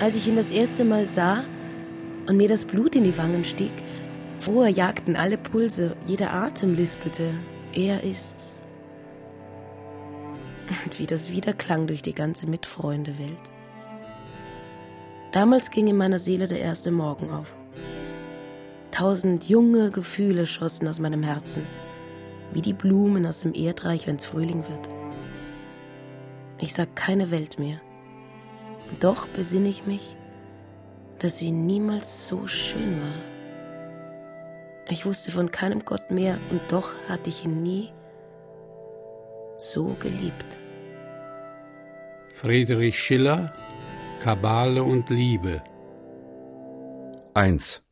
Als ich ihn das erste Mal sah und mir das Blut in die Wangen stieg, früher jagten alle Pulse, jeder Atem lispelte, er ist's. Und wie das wiederklang durch die ganze Mitfreunde-Welt. Damals ging in meiner Seele der erste Morgen auf. Tausend junge Gefühle schossen aus meinem Herzen, wie die Blumen aus dem Erdreich, wenn's Frühling wird. Ich sah keine Welt mehr. Und doch besinne ich mich, dass sie niemals so schön war. Ich wusste von keinem Gott mehr und doch hatte ich ihn nie so geliebt. Friedrich Schiller Kabale und Liebe 1.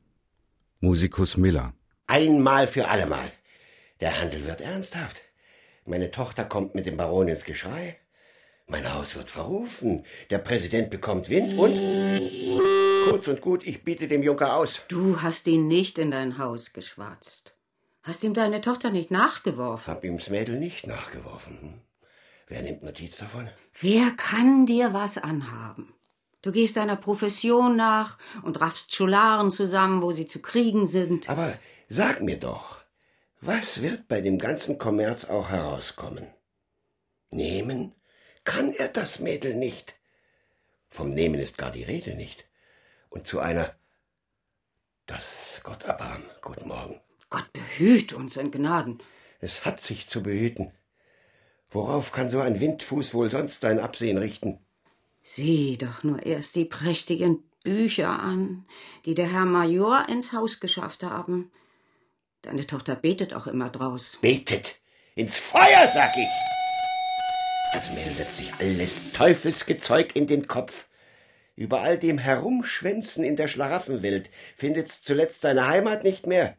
Musikus Miller Einmal für allemal. Der Handel wird ernsthaft. Meine Tochter kommt mit dem Baron ins Geschrei. Mein Haus wird verrufen. Der Präsident bekommt Wind und. Kurz und gut, ich biete dem Junker aus. Du hast ihn nicht in dein Haus geschwatzt. Hast ihm deine Tochter nicht nachgeworfen? Hab ihm's Mädel nicht nachgeworfen. Hm? Wer nimmt Notiz davon? Wer kann dir was anhaben? Du gehst deiner Profession nach und raffst Scholaren zusammen, wo sie zu kriegen sind. Aber sag mir doch, was wird bei dem ganzen Kommerz auch herauskommen? Nehmen kann er das Mädel nicht. Vom Nehmen ist gar die Rede nicht. Und zu einer das Gott erbarm. Guten Morgen. Gott behüt uns in Gnaden. Es hat sich zu behüten. Worauf kann so ein Windfuß wohl sonst sein Absehen richten? Sieh doch nur erst die prächtigen Bücher an, die der Herr Major ins Haus geschafft haben. Deine Tochter betet auch immer draus. Betet! Ins Feuer, sag ich! Das Mädel setzt sich alles Teufelsgezeug in den Kopf. Über all dem Herumschwänzen in der Schlaraffenwelt findet's zuletzt seine Heimat nicht mehr.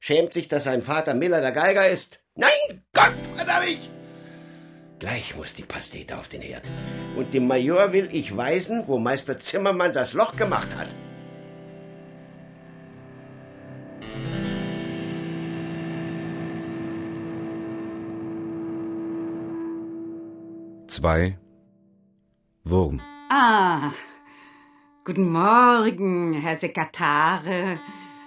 Schämt sich, dass sein Vater Miller der Geiger ist? Nein, Gott verdammt mich! Gleich muss die Pastete auf den Herd. Und dem Major will ich weisen, wo Meister Zimmermann das Loch gemacht hat. Zwei. Wurm Ah, guten Morgen, Herr Sekatare.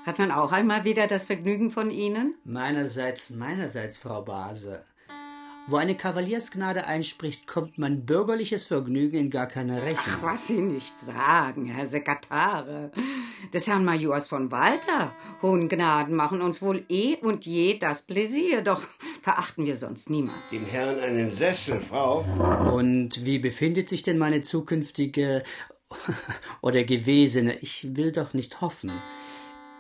Hat man auch einmal wieder das Vergnügen von Ihnen? Meinerseits, meinerseits, Frau Base. Wo eine Kavaliersgnade einspricht, kommt mein bürgerliches Vergnügen in gar keine Rechnung. Ach, was Sie nicht sagen, Herr Sekatare. Des Herrn Majors von Walter. Hohen Gnaden machen uns wohl eh und je das Pläsier, doch verachten wir sonst niemand. Dem Herrn einen Sessel, Frau. Und wie befindet sich denn meine zukünftige oder gewesene, ich will doch nicht hoffen,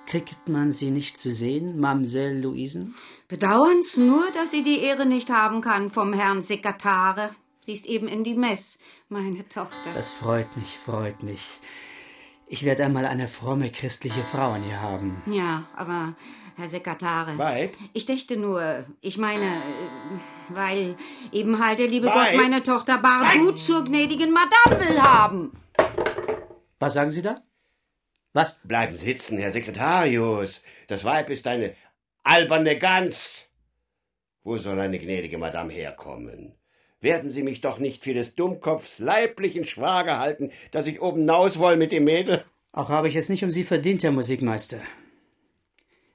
Kriegt man sie nicht zu sehen, Mamsell Luisen? Bedauern's nur, dass sie die Ehre nicht haben kann vom Herrn Sekatare. Sie ist eben in die Mess, meine Tochter. Das freut mich, freut mich. Ich werde einmal eine fromme christliche Frau an ihr haben. Ja, aber Herr Sekatare. Weib? Ich dächte nur, ich meine, weil eben halt der liebe Weib? Gott meine Tochter Bardut zur gnädigen Madame will haben. Was sagen Sie da? Was? Bleiben sitzen, Herr Sekretarius. Das Weib ist eine alberne Gans. Wo soll eine gnädige Madame herkommen? Werden Sie mich doch nicht für des Dummkopfs leiblichen Schwager halten, dass ich oben naus woll mit dem Mädel? Auch habe ich es nicht um Sie verdient, Herr Musikmeister.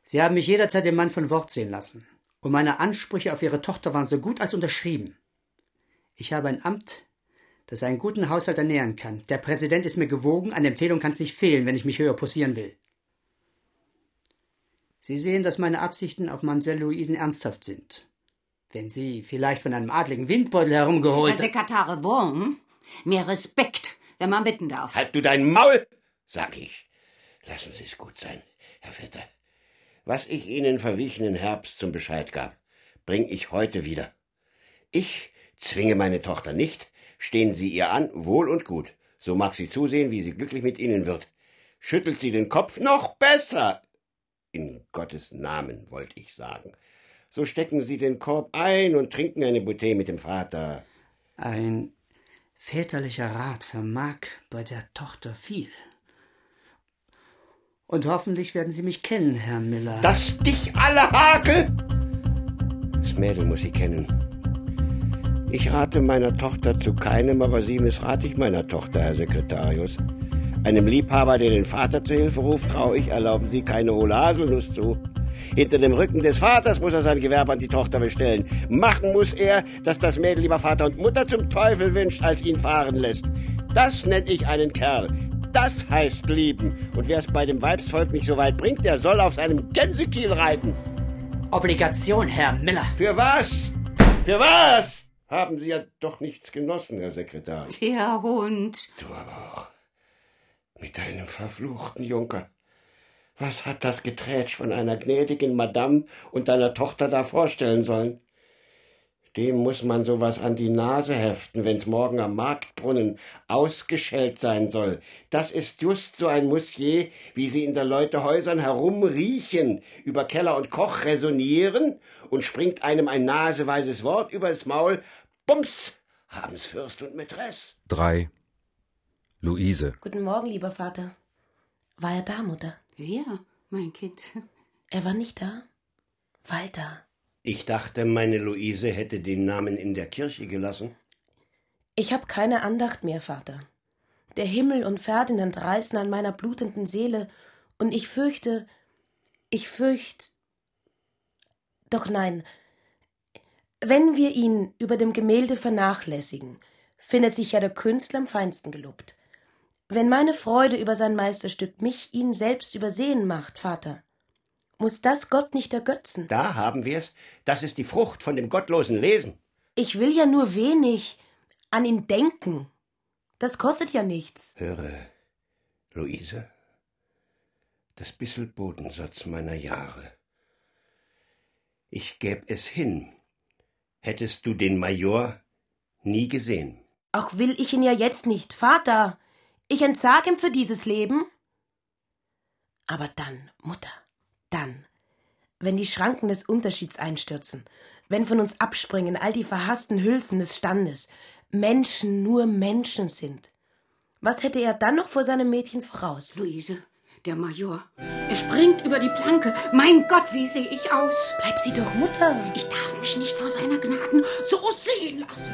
Sie haben mich jederzeit den Mann von Wort sehen lassen. Und meine Ansprüche auf Ihre Tochter waren so gut als unterschrieben. Ich habe ein Amt, das einen guten Haushalt ernähren kann. Der Präsident ist mir gewogen, an Empfehlung kann es nicht fehlen, wenn ich mich höher posieren will. Sie sehen, dass meine Absichten auf Mamselle Luisen ernsthaft sind. Wenn Sie vielleicht von einem adligen Windbeutel herumgeholt... Herr Sekatare Wurm, mehr Respekt, wenn man bitten darf. Halt du dein Maul, sag ich. Lassen Sie es gut sein, Herr Vetter. Was ich Ihnen verwichenen Herbst zum Bescheid gab, bring ich heute wieder. Ich zwinge meine Tochter nicht, stehen Sie ihr an, wohl und gut. So mag sie zusehen, wie sie glücklich mit Ihnen wird. Schüttelt sie den Kopf, noch besser. In Gottes Namen, wollte ich sagen. So stecken Sie den Korb ein und trinken eine Bouteille mit dem Vater. Ein väterlicher Rat vermag bei der Tochter viel. Und hoffentlich werden Sie mich kennen, Herr Miller. Das dich alle Hakel! Das Mädel muss sie kennen. Ich rate meiner Tochter zu keinem, aber Sie missrate ich meiner Tochter, Herr Sekretarius. Einem Liebhaber, der den Vater zu Hilfe ruft, traue ich, erlauben Sie keine hohle Haselnuss zu. Hinter dem Rücken des Vaters muss er sein Gewerbe an die Tochter bestellen. Machen muss er, dass das Mädel lieber Vater und Mutter zum Teufel wünscht, als ihn fahren lässt. Das nenne ich einen Kerl. Das heißt lieben. Und wer es bei dem Weibsvolk nicht so weit bringt, der soll auf seinem Gänsekiel reiten. Obligation, Herr Miller. Für was? Für was? Haben Sie ja doch nichts genossen, Herr Sekretär. Der Hund. Du aber auch. Mit deinem verfluchten Junker. Was hat das Geträtsch von einer gnädigen Madame und deiner Tochter da vorstellen sollen? Dem muss man sowas an die Nase heften, wenn's morgen am Marktbrunnen ausgeschellt sein soll. Das ist just so ein Musier, wie sie in der Leute Häusern herumriechen, über Keller und Koch resonieren und springt einem ein naseweises Wort übers Maul. Bums! Haben's Fürst und Mätress. Drei. Luise. Guten Morgen, lieber Vater. War er da, Mutter? Wer, mein Kind? Er war nicht da? Walter. Ich dachte, meine Luise hätte den Namen in der Kirche gelassen. Ich hab keine Andacht mehr, Vater. Der Himmel und Ferdinand reißen an meiner blutenden Seele, und ich fürchte, ich fürcht. Doch nein, wenn wir ihn über dem Gemälde vernachlässigen, findet sich ja der Künstler am feinsten gelobt. Wenn meine Freude über sein Meisterstück mich ihn selbst übersehen macht, Vater, muss das Gott nicht ergötzen? Da haben wir's. Das ist die Frucht von dem gottlosen Lesen. Ich will ja nur wenig an ihn denken. Das kostet ja nichts. Höre, Luise, das bissel Bodensatz meiner Jahre. Ich gäb es hin, hättest du den Major nie gesehen. Auch will ich ihn ja jetzt nicht, Vater. Ich entsag ihm für dieses Leben. Aber dann, Mutter, dann, wenn die Schranken des Unterschieds einstürzen, wenn von uns abspringen all die verhassten Hülsen des Standes, Menschen nur Menschen sind. Was hätte er dann noch vor seinem Mädchen voraus? Luise, der Major. Er springt über die Planke. Mein Gott, wie sehe ich aus? Bleib sie doch, Mutter. Ich darf mich nicht vor seiner Gnaden so sehen lassen.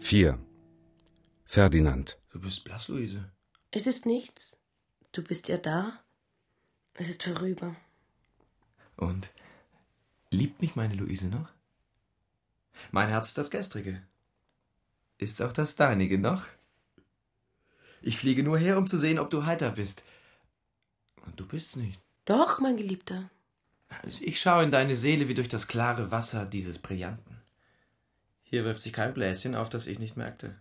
Vier. Ferdinand. Du bist blass, Luise. Es ist nichts. Du bist ja da. Es ist vorüber. Und liebt mich meine Luise noch? Mein Herz ist das gestrige. Ist auch das deinige noch? Ich fliege nur her, um zu sehen, ob du heiter bist. Und du bist's nicht. Doch, mein Geliebter. Also ich schaue in deine Seele wie durch das klare Wasser dieses Brillanten. Hier wirft sich kein Bläschen auf, das ich nicht merkte.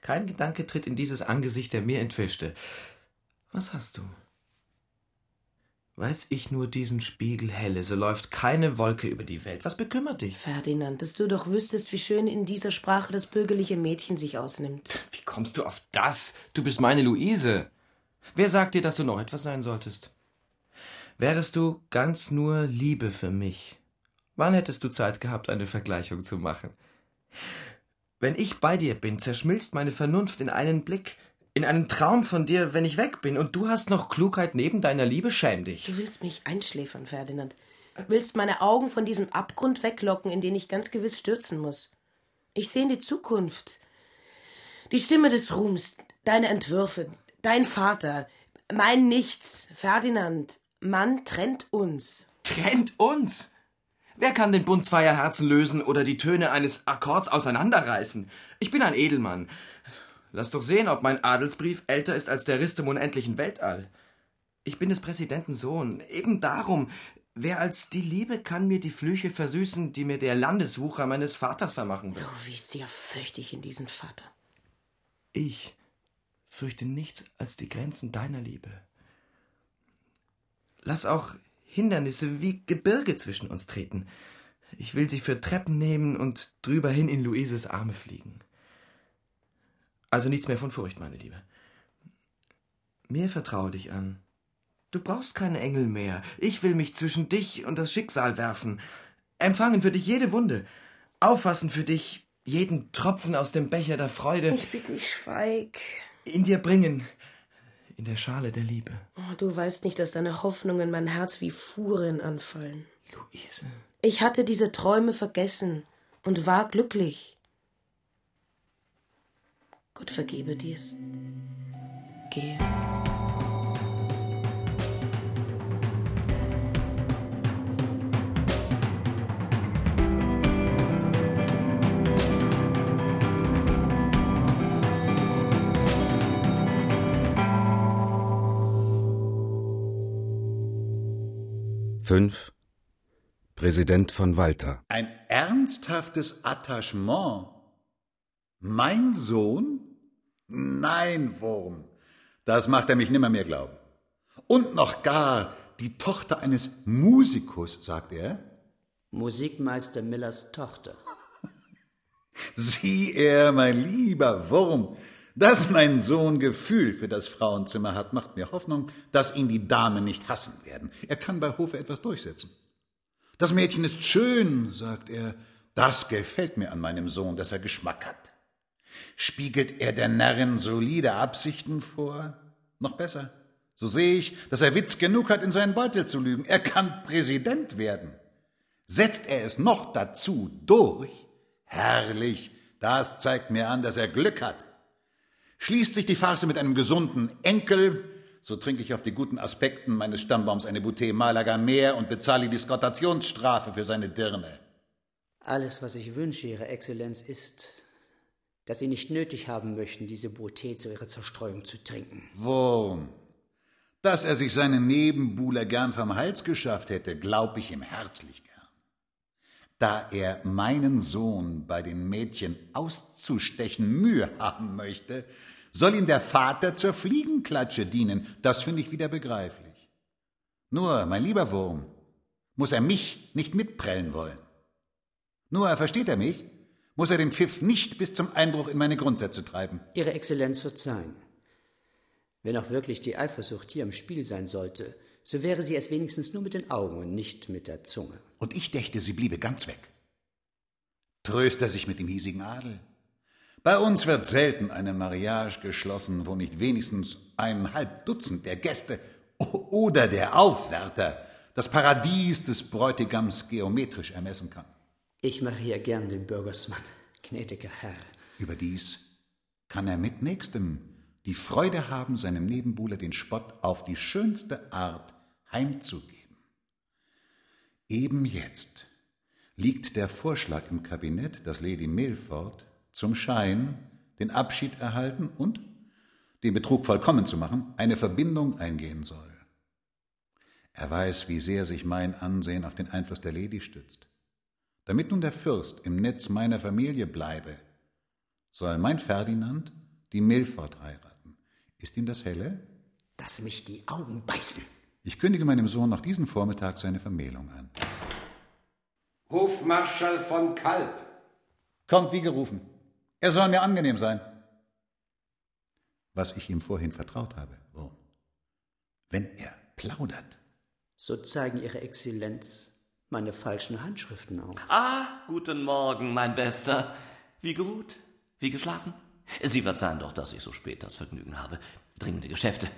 Kein Gedanke tritt in dieses Angesicht, der mir entwischte. Was hast du? Weiß ich nur diesen Spiegel helle, so läuft keine Wolke über die Welt. Was bekümmert dich? Ferdinand, dass du doch wüsstest, wie schön in dieser Sprache das bürgerliche Mädchen sich ausnimmt. Wie kommst du auf das? Du bist meine Luise. Wer sagt dir, dass du noch etwas sein solltest? Wärest du ganz nur Liebe für mich, wann hättest du Zeit gehabt, eine Vergleichung zu machen? Wenn ich bei dir bin, zerschmilzt meine Vernunft in einen Blick, in einen Traum von dir, wenn ich weg bin, und du hast noch Klugheit neben deiner Liebe, schäm dich. Du willst mich einschläfern, Ferdinand. Willst meine Augen von diesem Abgrund weglocken, in den ich ganz gewiss stürzen muss. Ich sehe in die Zukunft. Die Stimme des Ruhms, deine Entwürfe, dein Vater, mein Nichts, Ferdinand. Man trennt uns. Trennt uns? Wer kann den Bund zweier Herzen lösen oder die Töne eines Akkords auseinanderreißen? Ich bin ein Edelmann. Lass doch sehen, ob mein Adelsbrief älter ist als der Rist im unendlichen Weltall. Ich bin des Präsidenten Sohn. Eben darum. Wer als die Liebe kann mir die Flüche versüßen, die mir der Landeswucher meines Vaters vermachen will? Oh, wie sehr fürchte ich in diesen Vater. Ich fürchte nichts als die Grenzen deiner Liebe. Lass auch Hindernisse wie Gebirge zwischen uns treten. Ich will sie für Treppen nehmen und drüber hin in Luises Arme fliegen. Also nichts mehr von Furcht, meine Liebe. Mir vertraue dich an. Du brauchst keine Engel mehr. Ich will mich zwischen dich und das Schicksal werfen. Empfangen für dich jede Wunde. Auffassen für dich jeden Tropfen aus dem Becher der Freude. Ich bitte dich, schweig. In dir bringen. In der Schale der Liebe. Oh, du weißt nicht, dass deine Hoffnungen mein Herz wie Furien anfallen. Luise. Ich hatte diese Träume vergessen und war glücklich. Gott vergebe dir's. Gehe. Fünf. Präsident von Walter. Ein ernsthaftes Attachement? Mein Sohn? Nein, Wurm. Das macht er mich nimmer mehr glauben. Und noch gar die Tochter eines Musikus, sagt er. Musikmeister Millers Tochter. Sieh er, mein lieber Wurm, dass mein Sohn Gefühl für das Frauenzimmer hat, macht mir Hoffnung, dass ihn die Damen nicht hassen werden. Er kann bei Hofe etwas durchsetzen. Das Mädchen ist schön, sagt er. Das gefällt mir an meinem Sohn, dass er Geschmack hat. Spiegelt er der Närrin solide Absichten vor? Noch besser. So sehe ich, dass er Witz genug hat, in seinen Beutel zu lügen. Er kann Präsident werden. Setzt er es noch dazu durch? Herrlich. Das zeigt mir an, dass er Glück hat. Schließt sich die Farce mit einem gesunden Enkel, so trinke ich auf die guten Aspekten meines Stammbaums eine Bouteille Malaga mehr und bezahle die Skotationsstrafe für seine Dirne. Alles, was ich wünsche, Ihre Exzellenz, ist, dass Sie nicht nötig haben möchten, diese Bouteille zu Ihrer Zerstreuung zu trinken. Wurm. Dass er sich seinen Nebenbuhler gern vom Hals geschafft hätte, glaub ich ihm herzlich gern. Da er meinen Sohn bei den Mädchen auszustechen Mühe haben möchte, soll ihm der Vater zur Fliegenklatsche dienen. Das finde ich wieder begreiflich. Nur, mein lieber Wurm, muss er mich nicht mitprellen wollen. Nur, versteht er mich? Muss er den Pfiff nicht bis zum Einbruch in meine Grundsätze treiben? Ihre Exzellenz verzeihen. Wenn auch wirklich die Eifersucht hier im Spiel sein sollte, so wäre sie es wenigstens nur mit den Augen und nicht mit der Zunge. Und ich dächte, sie bliebe ganz weg. Tröst er sich mit dem hiesigen Adel? Bei uns wird selten eine Mariage geschlossen, wo nicht wenigstens ein halb Dutzend der Gäste oder der Aufwärter das Paradies des Bräutigams geometrisch ermessen kann. Ich mache hier gern den Bürgersmann, gnädiger Herr. Überdies kann er mit Nächstem die Freude haben, seinem Nebenbuhler den Spott auf die schönste Art heimzugeben. Eben jetzt liegt der Vorschlag im Kabinett, dass Lady Milford zum Schein den Abschied erhalten und, den Betrug vollkommen zu machen, eine Verbindung eingehen soll. Er weiß, wie sehr sich mein Ansehen auf den Einfluss der Lady stützt. Damit nun der Fürst im Netz meiner Familie bleibe, soll mein Ferdinand die Milford heiraten. Ist ihm das helle? Dass mich die Augen beißen. Ich kündige meinem Sohn noch diesen Vormittag seine Vermählung an. Hofmarschall von Kalb. Kommt wie gerufen. Er soll mir angenehm sein. Was ich ihm vorhin vertraut habe, Wurm. Wenn er plaudert. So zeigen Ihre Exzellenz meine falschen Handschriften auf. Ah, guten Morgen, mein Bester. Wie geruht? Wie geschlafen? Sie verzeihen doch, dass ich so spät das Vergnügen habe. Dringende Geschäfte.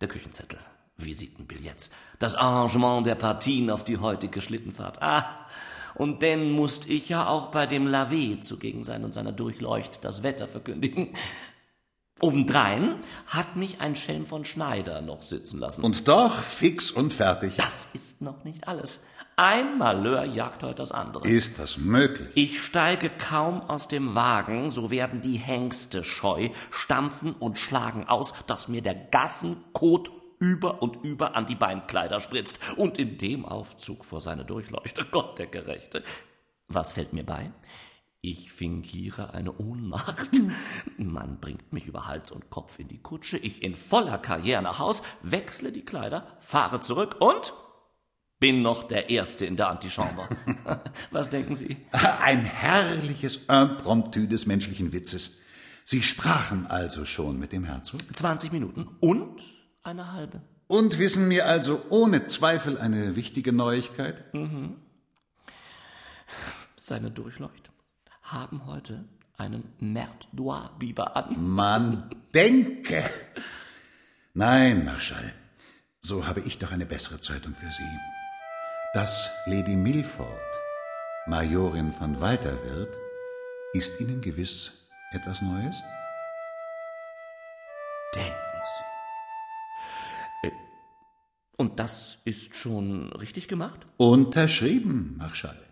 Der Küchenzettel. Visitenbillets. Das Arrangement der Partien auf die heutige Schlittenfahrt. Ah, und denn musste ich ja auch bei dem Lavé zugegen sein und seiner Durchleucht das Wetter verkündigen. Obendrein hat mich ein Schelm von Schneider noch sitzen lassen. Und doch fix und fertig. Das ist noch nicht alles. Ein Malheur jagt heute das andere. Ist das möglich? Ich steige kaum aus dem Wagen, so werden die Hengste scheu, stampfen und schlagen aus, dass mir der Gassenkot über und über an die Beinkleider spritzt und in dem Aufzug vor seine Durchleuchte. Gott der Gerechte. Was fällt mir bei? Ich fingiere eine Ohnmacht. Man bringt mich über Hals und Kopf in die Kutsche, ich in voller Karriere nach Haus, wechsle die Kleider, fahre zurück und bin noch der Erste in der Antichambre. Was denken Sie? Ein herrliches Impromptu des menschlichen Witzes. Sie sprachen also schon mit dem Herzog? 20 Minuten und eine halbe. Und wissen mir also ohne Zweifel eine wichtige Neuigkeit? Mhm. Seine Durchleucht haben heute einen Merdois-Biber an. Man denke! Nein, Marschall, so habe ich doch eine bessere Zeitung für Sie. Dass Lady Milford Majorin von Walter wird, ist Ihnen gewiss etwas Neues? Denken Sie. Äh, Und das ist schon richtig gemacht? Unterschrieben, Marschall.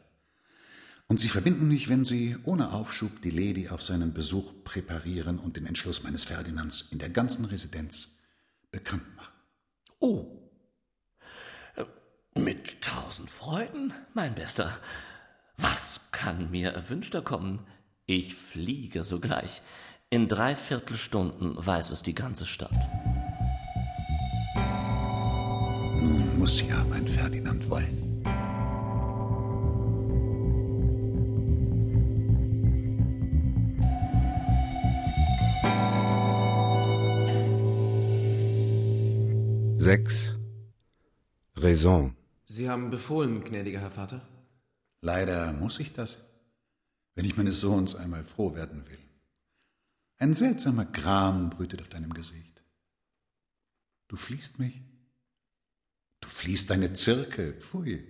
Und Sie verbinden mich, wenn Sie ohne Aufschub die Lady auf seinen Besuch präparieren und den Entschluss meines Ferdinands in der ganzen Residenz bekannt machen. Oh. Mit tausend Freuden, mein Bester. Was kann mir erwünschter kommen? Ich fliege sogleich. In dreiviertel Stunden weiß es die ganze Stadt. Nun muss ja mein Ferdinand wollen. Sechs. Raison. Sie haben befohlen, gnädiger Herr Vater. Leider muss ich das, wenn ich meines Sohns einmal froh werden will. Ein seltsamer Gram brütet auf deinem Gesicht. Du fliehst mich? Du fliehst deine Zirkel, pfui.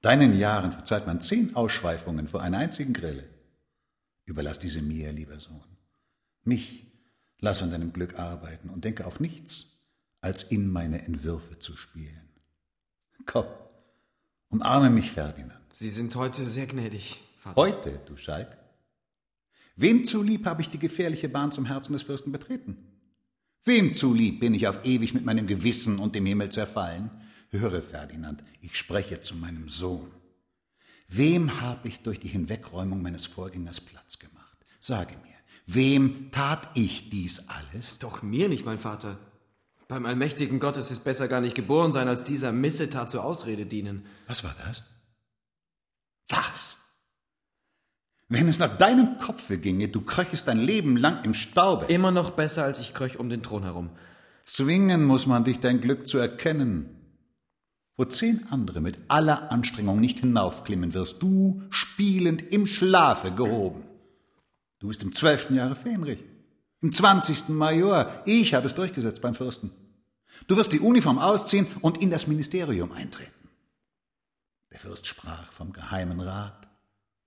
Deinen Jahren verzeiht man zehn Ausschweifungen vor einer einzigen Grille. Überlass diese mir, lieber Sohn. Mich lass an deinem Glück arbeiten und denke auf nichts, als in meine Entwürfe zu spielen. Komm, umarme mich, Ferdinand. Sie sind heute sehr gnädig, Vater. Heute, du Schalk? Wem zulieb habe ich die gefährliche Bahn zum Herzen des Fürsten betreten? Wem zulieb bin ich auf ewig mit meinem Gewissen und dem Himmel zerfallen? Höre, Ferdinand, ich spreche zu meinem Sohn. Wem habe ich durch die Hinwegräumung meines Vorgängers Platz gemacht? Sage mir, wem tat ich dies alles? Doch mir nicht, mein Vater. Beim allmächtigen Gott ist es besser gar nicht geboren sein, als dieser Missetat zur Ausrede dienen. Was war das? Was? Wenn es nach deinem Kopfe ginge, du kröchest dein Leben lang im Staube. Immer noch besser, als ich kröch um den Thron herum. Zwingen muss man dich, dein Glück zu erkennen. Wo zehn andere mit aller Anstrengung nicht hinaufklimmen, wirst du spielend im Schlafe gehoben. Du bist im zwölften Jahre Fähnrich, im zwanzigsten Major. Ich habe es durchgesetzt beim Fürsten. Du wirst die Uniform ausziehen und in das Ministerium eintreten. Der Fürst sprach vom Geheimen Rat,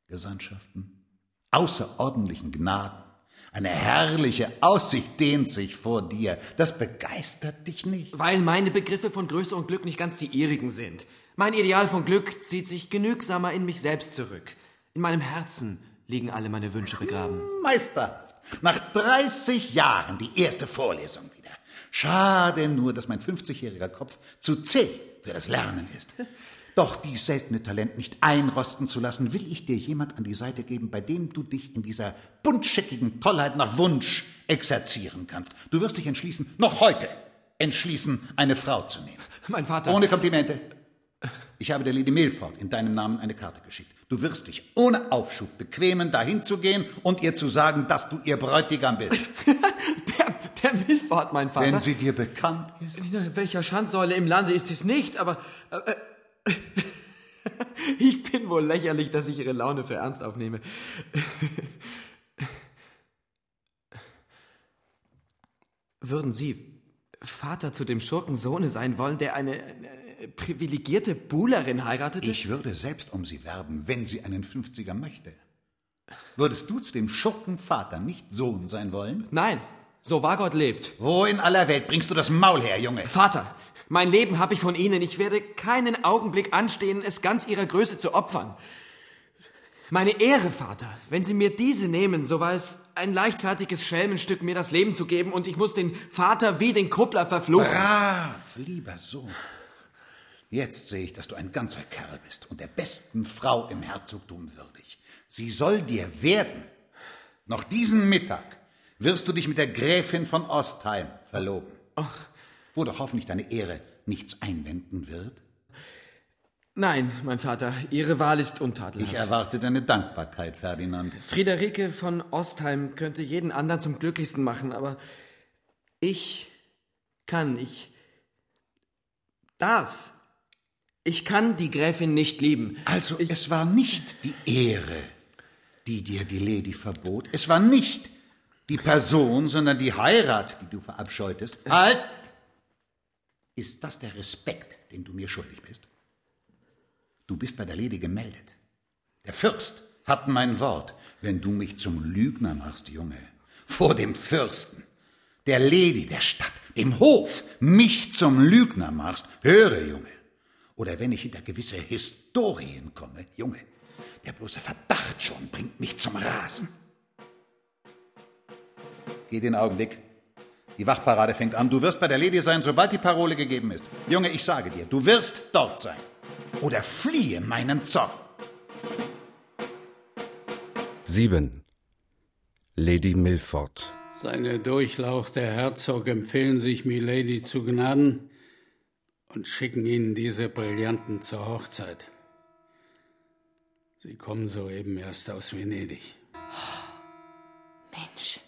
Gesandtschaften, außerordentlichen Gnaden. Eine herrliche Aussicht dehnt sich vor dir. Das begeistert dich nicht. Weil meine Begriffe von Größe und Glück nicht ganz die ihrigen sind. Mein Ideal von Glück zieht sich genügsamer in mich selbst zurück. In meinem Herzen liegen alle meine Wünsche begraben. Meisterhaft. Nach 30 Jahren die erste Vorlesung. Schade nur, dass mein 50-jähriger Kopf zu zäh für das Lernen ist. Doch dies seltene Talent nicht einrosten zu lassen, will ich dir jemand an die Seite geben, bei dem du dich in dieser buntschickigen Tollheit nach Wunsch exerzieren kannst. Du wirst dich entschließen, noch heute entschließen, eine Frau zu nehmen. Mein Vater. Ohne Komplimente. Ich habe der Lady Milford in deinem Namen eine Karte geschickt. Du wirst dich ohne Aufschub bequemen, dahin zu gehen und ihr zu sagen, dass du ihr Bräutigam bist. Der Milford, mein Vater. Wenn sie dir bekannt ist. In welcher Schandsäule im Lande ist es nicht, aber. Äh, ich bin wohl lächerlich, dass ich Ihre Laune für ernst aufnehme. Würden Sie Vater zu dem Schurkensohne sein wollen, der eine, eine privilegierte Buhlerin heiratete? Ich würde selbst um sie werben, wenn sie einen Fünfziger möchte. Würdest du zu dem Schurkenvater nicht Sohn sein wollen? Nein, so wahr Gott lebt. Wo in aller Welt bringst du das Maul her, Junge? Vater, mein Leben habe ich von Ihnen. Ich werde keinen Augenblick anstehen, es ganz Ihrer Größe zu opfern. Meine Ehre, Vater, wenn Sie mir diese nehmen, so war es ein leichtfertiges Schelmenstück, mir das Leben zu geben, und ich muss den Vater wie den Kuppler verfluchen. Brav, lieber Sohn. Jetzt sehe ich, dass du ein ganzer Kerl bist und der besten Frau im Herzogtum würdig. Sie soll dir werden. Noch diesen Mittag wirst du dich mit der Gräfin von Ostheim verloben. Wo doch hoffentlich deine Ehre nichts einwenden wird. Nein, mein Vater, Ihre Wahl ist untadelhaft. Ich erwarte deine Dankbarkeit, Ferdinand. Friederike von Ostheim könnte jeden anderen zum Glücklichsten machen, aber ich kann, ich darf. Ich kann die Gräfin nicht lieben. Also, es war nicht die Ehre, die dir die Lady verbot. Es war nicht die Person, sondern die Heirat, die du verabscheutest. Halt! Ist das der Respekt, den du mir schuldig bist? Du bist bei der Lady gemeldet. Der Fürst hat mein Wort, wenn du mich zum Lügner machst, Junge. Vor dem Fürsten, der Lady der Stadt, dem Hof, mich zum Lügner machst. Höre, Junge. Oder wenn ich hinter gewisse Historien komme, Junge. Der bloße Verdacht schon bringt mich zum Rasen. Geh den Augenblick. Die Wachparade fängt an. Du wirst bei der Lady sein, sobald die Parole gegeben ist. Junge, ich sage dir, du wirst dort sein. Oder fliehe meinen Zorn. 7. Lady Milford. Seine Durchlaucht der Herzog empfehlen sich Milady zu Gnaden und schicken ihnen diese Brillanten zur Hochzeit. Sie kommen soeben erst aus Venedig. Mensch,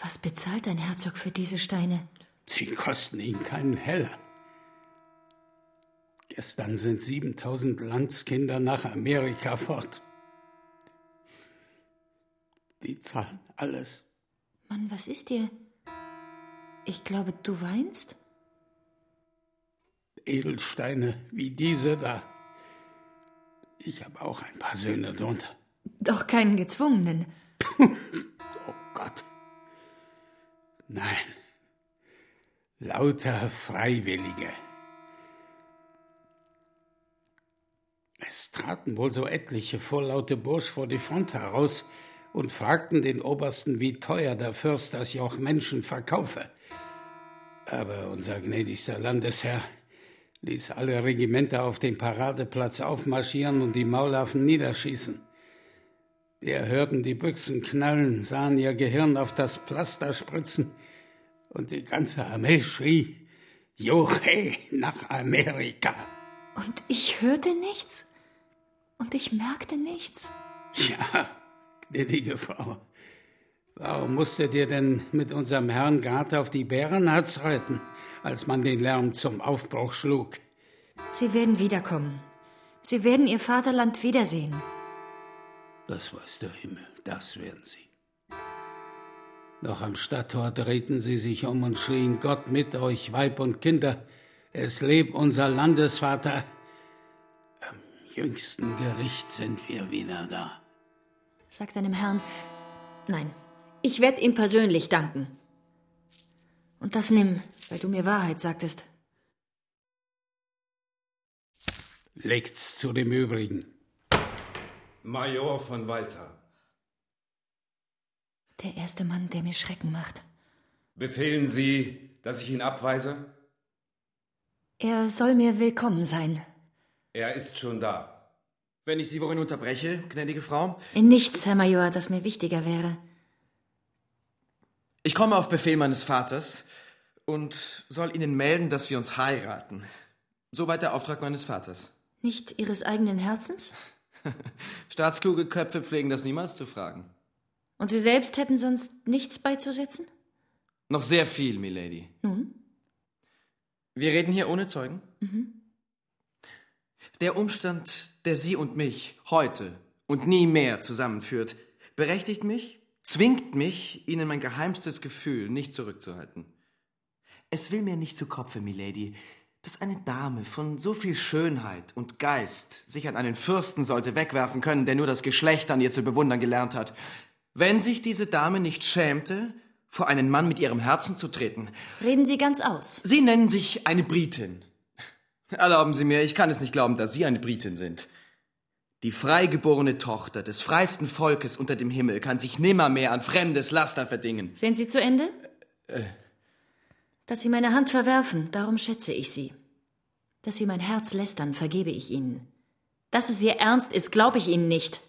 was bezahlt ein Herzog für diese Steine? Sie kosten ihn keinen Heller. Gestern sind 7000 Landskinder nach Amerika fort. Die zahlen alles. Mann, was ist dir? Ich glaube, du weinst? Edelsteine wie diese da. Ich habe auch ein paar Söhne drunter. Doch keinen gezwungenen. oh Gott. Nein. Lauter Freiwillige. Es traten wohl so etliche vorlaute Bursch vor die Front heraus und fragten den Obersten, wie teuer der Fürst das Joch Menschen verkaufe. Aber unser gnädigster Landesherr ließ alle Regimenter auf den Paradeplatz aufmarschieren und die Maulaffen niederschießen. Wir hörten die Büchsen knallen, sahen ihr Gehirn auf das Pflaster spritzen, und die ganze Armee schrie, Joche nach Amerika. Und ich hörte nichts? Und ich merkte nichts? Ja, gnädige Frau. Warum musstet ihr denn mit unserem Herrn Gart auf die Bärenhatz reiten? als man den Lärm zum Aufbruch schlug. Sie werden wiederkommen. Sie werden Ihr Vaterland wiedersehen. Das weiß der Himmel, das werden Sie. Noch am Stadttor drehten sie sich um und schrien Gott mit euch, Weib und Kinder. Es lebt unser Landesvater. Am jüngsten Gericht sind wir wieder da. Sag deinem Herrn, nein, ich werde ihm persönlich danken. Und das nimm, weil du mir Wahrheit sagtest. Legt's zu dem Übrigen. Major von Walter. Der erste Mann, der mir Schrecken macht. Befehlen Sie, dass ich ihn abweise? Er soll mir willkommen sein. Er ist schon da. Wenn ich Sie worin unterbreche, gnädige Frau? In nichts, Herr Major, das mir wichtiger wäre. Ich komme auf Befehl meines Vaters und soll Ihnen melden, dass wir uns heiraten. Soweit der Auftrag meines Vaters. Nicht Ihres eigenen Herzens? Staatskluge Köpfe pflegen das niemals zu fragen. Und Sie selbst hätten sonst nichts beizusetzen? Noch sehr viel, Milady. Nun? Wir reden hier ohne Zeugen? Mhm. Der Umstand, der Sie und mich heute und nie mehr zusammenführt, berechtigt mich, zwingt mich, Ihnen mein geheimstes Gefühl nicht zurückzuhalten. Es will mir nicht zu Kopfe, Milady, dass eine Dame von so viel Schönheit und Geist sich an einen Fürsten sollte wegwerfen können, der nur das Geschlecht an ihr zu bewundern gelernt hat. Wenn sich diese Dame nicht schämte, vor einen Mann mit ihrem Herzen zu treten. Reden Sie ganz aus. Sie nennen sich eine Britin. Erlauben Sie mir, ich kann es nicht glauben, dass Sie eine Britin sind. Die freigeborene Tochter des freisten Volkes unter dem Himmel kann sich nimmermehr an fremdes Laster verdingen. Sind Sie zu Ende? Äh, dass Sie meine Hand verwerfen, darum schätze ich Sie. Dass Sie mein Herz lästern, vergebe ich Ihnen. Dass es Ihr Ernst ist, glaube ich Ihnen nicht.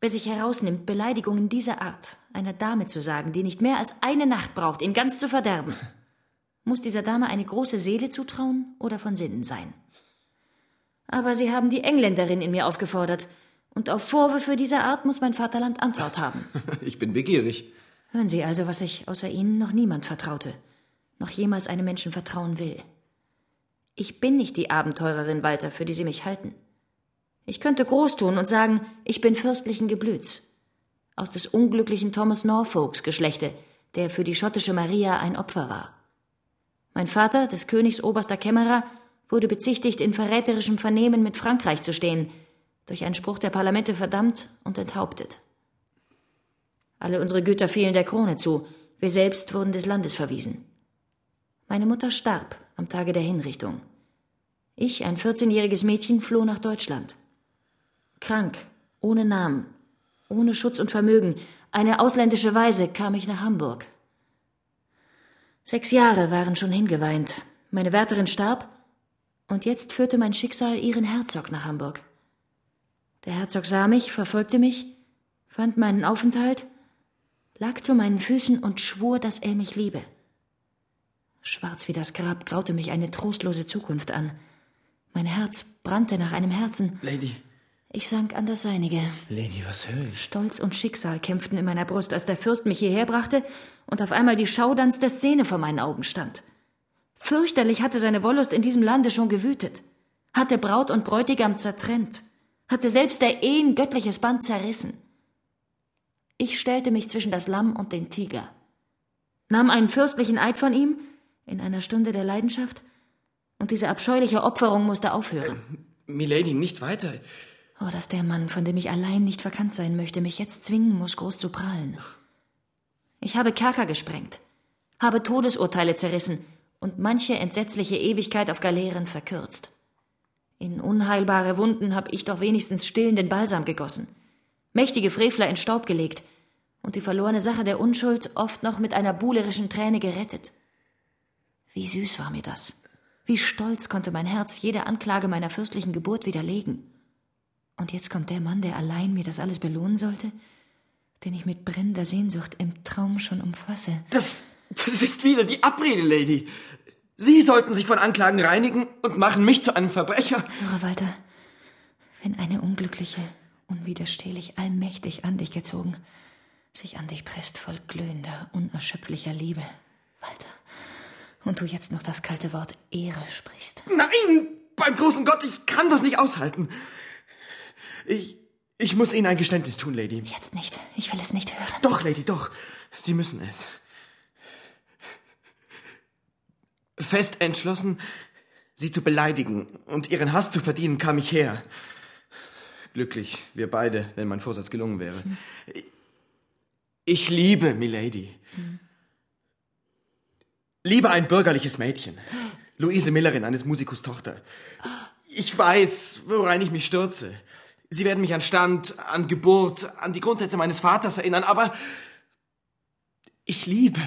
Wer sich herausnimmt, Beleidigungen dieser Art einer Dame zu sagen, die nicht mehr als eine Nacht braucht, ihn ganz zu verderben, muss dieser Dame eine große Seele zutrauen oder von Sinnen sein. Aber Sie haben die Engländerin in mir aufgefordert, und auf Vorwürfe dieser Art muss mein Vaterland Antwort haben. Ich bin begierig. Hören Sie also, was ich außer Ihnen noch niemand vertraute, noch jemals einem Menschen vertrauen will. Ich bin nicht die Abenteurerin, Walter, für die Sie mich halten. Ich könnte groß tun und sagen, ich bin fürstlichen Geblüts. Aus des unglücklichen Thomas Norfolks Geschlechte, der für die schottische Maria ein Opfer war. Mein Vater, des Königs oberster Kämmerer, wurde bezichtigt, in verräterischem Vernehmen mit Frankreich zu stehen, durch einen Spruch der Parlamente verdammt und enthauptet. Alle unsere Güter fielen der Krone zu, wir selbst wurden des Landes verwiesen. Meine Mutter starb am Tage der Hinrichtung. Ich, ein 14-jähriges Mädchen, floh nach Deutschland. Krank, ohne Namen, ohne Schutz und Vermögen, eine ausländische Weise kam ich nach Hamburg. Sechs Jahre waren schon hingeweint. Meine Wärterin starb, und jetzt führte mein Schicksal ihren Herzog nach Hamburg. Der Herzog sah mich, verfolgte mich, fand meinen Aufenthalt, lag zu meinen Füßen und schwor, dass er mich liebe. Schwarz wie das Grab graute mich eine trostlose Zukunft an. Mein Herz brannte nach einem Herzen. Lady. Ich sank an das seinige. Lady, was höre ich? Stolz und Schicksal kämpften in meiner Brust, als der Fürst mich hierher brachte und auf einmal die Schaudanz der Szene vor meinen Augen stand. Fürchterlich hatte seine Wollust in diesem Lande schon gewütet, hatte Braut und Bräutigam zertrennt, hatte selbst der Ehen göttliches Band zerrissen. Ich stellte mich zwischen das Lamm und den Tiger, nahm einen fürstlichen Eid von ihm in einer Stunde der Leidenschaft, und diese abscheuliche Opferung musste aufhören. Äh, Milady, nicht weiter. Oh, dass der Mann, von dem ich allein nicht verkannt sein möchte, mich jetzt zwingen muss, groß zu prahlen. Ich habe Kerker gesprengt, habe Todesurteile zerrissen und manche entsetzliche Ewigkeit auf Galeeren verkürzt. In unheilbare Wunden habe ich doch wenigstens stillenden Balsam gegossen, mächtige Frevler in Staub gelegt und die verlorene Sache der Unschuld oft noch mit einer buhlerischen Träne gerettet. Wie süß war mir das. Wie stolz konnte mein Herz jede Anklage meiner fürstlichen Geburt widerlegen. Und jetzt kommt der Mann, der allein mir das alles belohnen sollte, den ich mit brennender Sehnsucht im Traum schon umfasse. Das, das ist wieder die Abrede, Lady. Sie sollten sich von Anklagen reinigen und machen mich zu einem Verbrecher. Höre, Walter, wenn eine Unglückliche, unwiderstehlich, allmächtig an dich gezogen, sich an dich presst voll glühender, unerschöpflicher Liebe, Walter, und du jetzt noch das kalte Wort Ehre sprichst. Nein, beim großen Gott, ich kann das nicht aushalten. Ich, ich muss Ihnen ein Geständnis tun, Lady. Jetzt nicht. Ich will es nicht hören. Doch, Lady, doch. Sie müssen es. Fest entschlossen, Sie zu beleidigen und Ihren Hass zu verdienen, kam ich her. Glücklich, wir beide, wenn mein Vorsatz gelungen wäre. Hm. Ich liebe Milady. Hm. Liebe ein bürgerliches Mädchen. Luise Millerin, eines Musikus Tochter. Ich weiß, worein ich mich stürze. Sie werden mich an Stand, an Geburt, an die Grundsätze meines Vaters erinnern, aber ich liebe.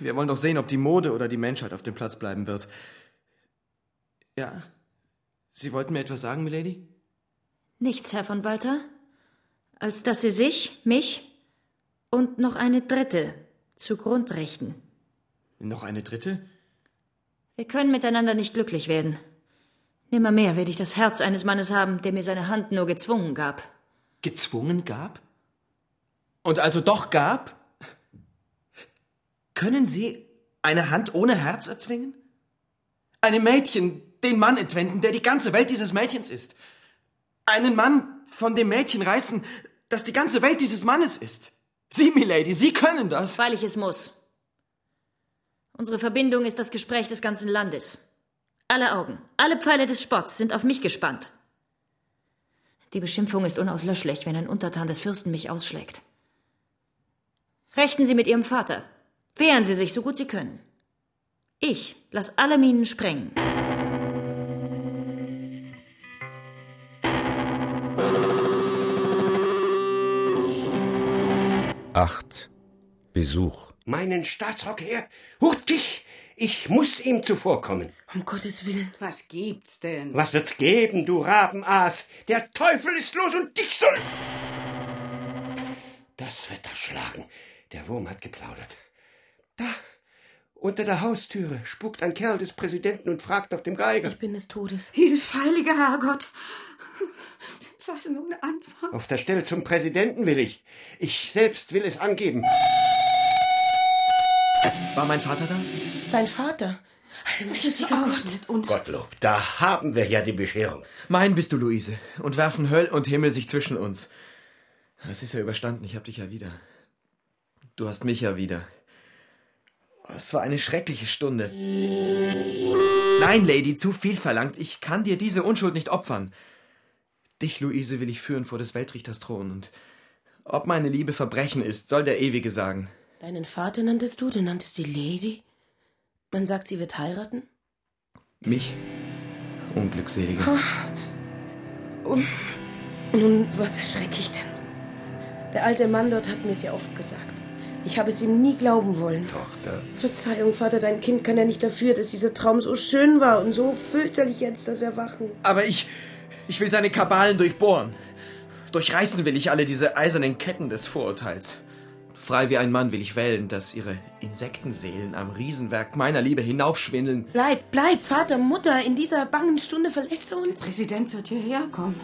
Wir wollen doch sehen, ob die Mode oder die Menschheit auf dem Platz bleiben wird. Ja. Sie wollten mir etwas sagen, Milady? Nichts, Herr von Walter. Als dass Sie sich, mich und noch eine dritte zu Grundrechten. Noch eine dritte? Wir können miteinander nicht glücklich werden. Nimmermehr werde ich das Herz eines Mannes haben, der mir seine Hand nur gezwungen gab. Gezwungen gab? Und also doch gab? Können Sie eine Hand ohne Herz erzwingen? Einem Mädchen den Mann entwenden, der die ganze Welt dieses Mädchens ist. Einen Mann von dem Mädchen reißen, das die ganze Welt dieses Mannes ist. Sie, Milady, Sie können das. Weil ich es muss. Unsere Verbindung ist das Gespräch des ganzen Landes. Alle Augen, alle Pfeile des Spotts sind auf mich gespannt. Die Beschimpfung ist unauslöschlich, wenn ein Untertan des Fürsten mich ausschlägt. Rechten Sie mit Ihrem Vater. Wehren Sie sich so gut Sie können. Ich lass alle Minen sprengen. Acht. Besuch. Meinen Staatsrock her. Hurtig! Ich muss ihm zuvorkommen. Um Gottes Willen. Was gibt's denn? Was wird's geben, du Rabenaas? Der Teufel ist los und dich soll. Das Wetter schlagen. Der Wurm hat geplaudert. Da, unter der Haustüre, spukt ein Kerl des Präsidenten und fragt nach dem Geiger. Ich bin des Todes. Hilf, heiliger Herrgott. Was nun anfangen? Auf der Stelle zum Präsidenten will ich. Ich selbst will es angeben. War mein Vater da? Sein Vater. Was ist aus mit uns? Gottlob, da haben wir ja die Bescherung. Mein bist du, Luise, und werfen Höll und Himmel sich zwischen uns. Es ist ja überstanden, ich hab dich ja wieder. Du hast mich ja wieder. Es war eine schreckliche Stunde. Nein, Lady, zu viel verlangt. Ich kann dir diese Unschuld nicht opfern. Dich, Luise, will ich führen vor des Weltrichters Thron. Und ob meine Liebe Verbrechen ist, soll der Ewige sagen. Deinen Vater nanntest du, du nanntest die Lady? Man sagt, sie wird heiraten? Mich? Unglückseliger. Oh. Und nun, was erschrecke ich denn? Der alte Mann dort hat mir's ja oft gesagt. Ich habe es ihm nie glauben wollen. Tochter. Verzeihung, Vater, dein Kind kann ja nicht dafür, dass dieser Traum so schön war und so fürchterlich jetzt das Erwachen. Aber ich. Ich will seine Kabalen durchbohren. Durchreißen will ich alle diese eisernen Ketten des Vorurteils. Frei wie ein Mann will ich wählen, dass ihre Insektenseelen am Riesenwerk meiner Liebe hinaufschwindeln. Bleib, bleib, Vater, Mutter, in dieser bangen Stunde verlässt er uns. Der Präsident wird hierher kommen.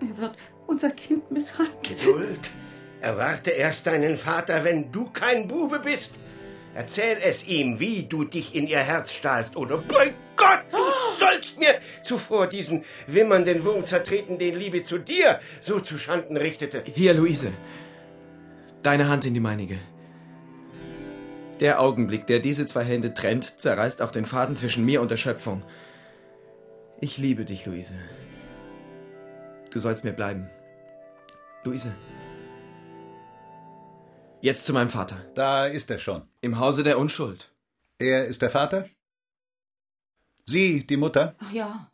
Er wird unser Kind misshandeln. Geduld. Erwarte erst deinen Vater, wenn du kein Bube bist. Erzähl es ihm, wie du dich in ihr Herz stahlst, oder bei Gott, du sollst mir zuvor diesen wimmernden Wurm zertreten, den Liebe zu dir so zu Schanden richtete. Hier, Luise. Deine Hand in die meinige. Der Augenblick, der diese zwei Hände trennt, zerreißt auch den Faden zwischen mir und der Schöpfung. Ich liebe dich, Luise. Du sollst mir bleiben. Luise. Jetzt zu meinem Vater. Da ist er schon. Im Hause der Unschuld. Er ist der Vater? Sie, die Mutter? Ach ja,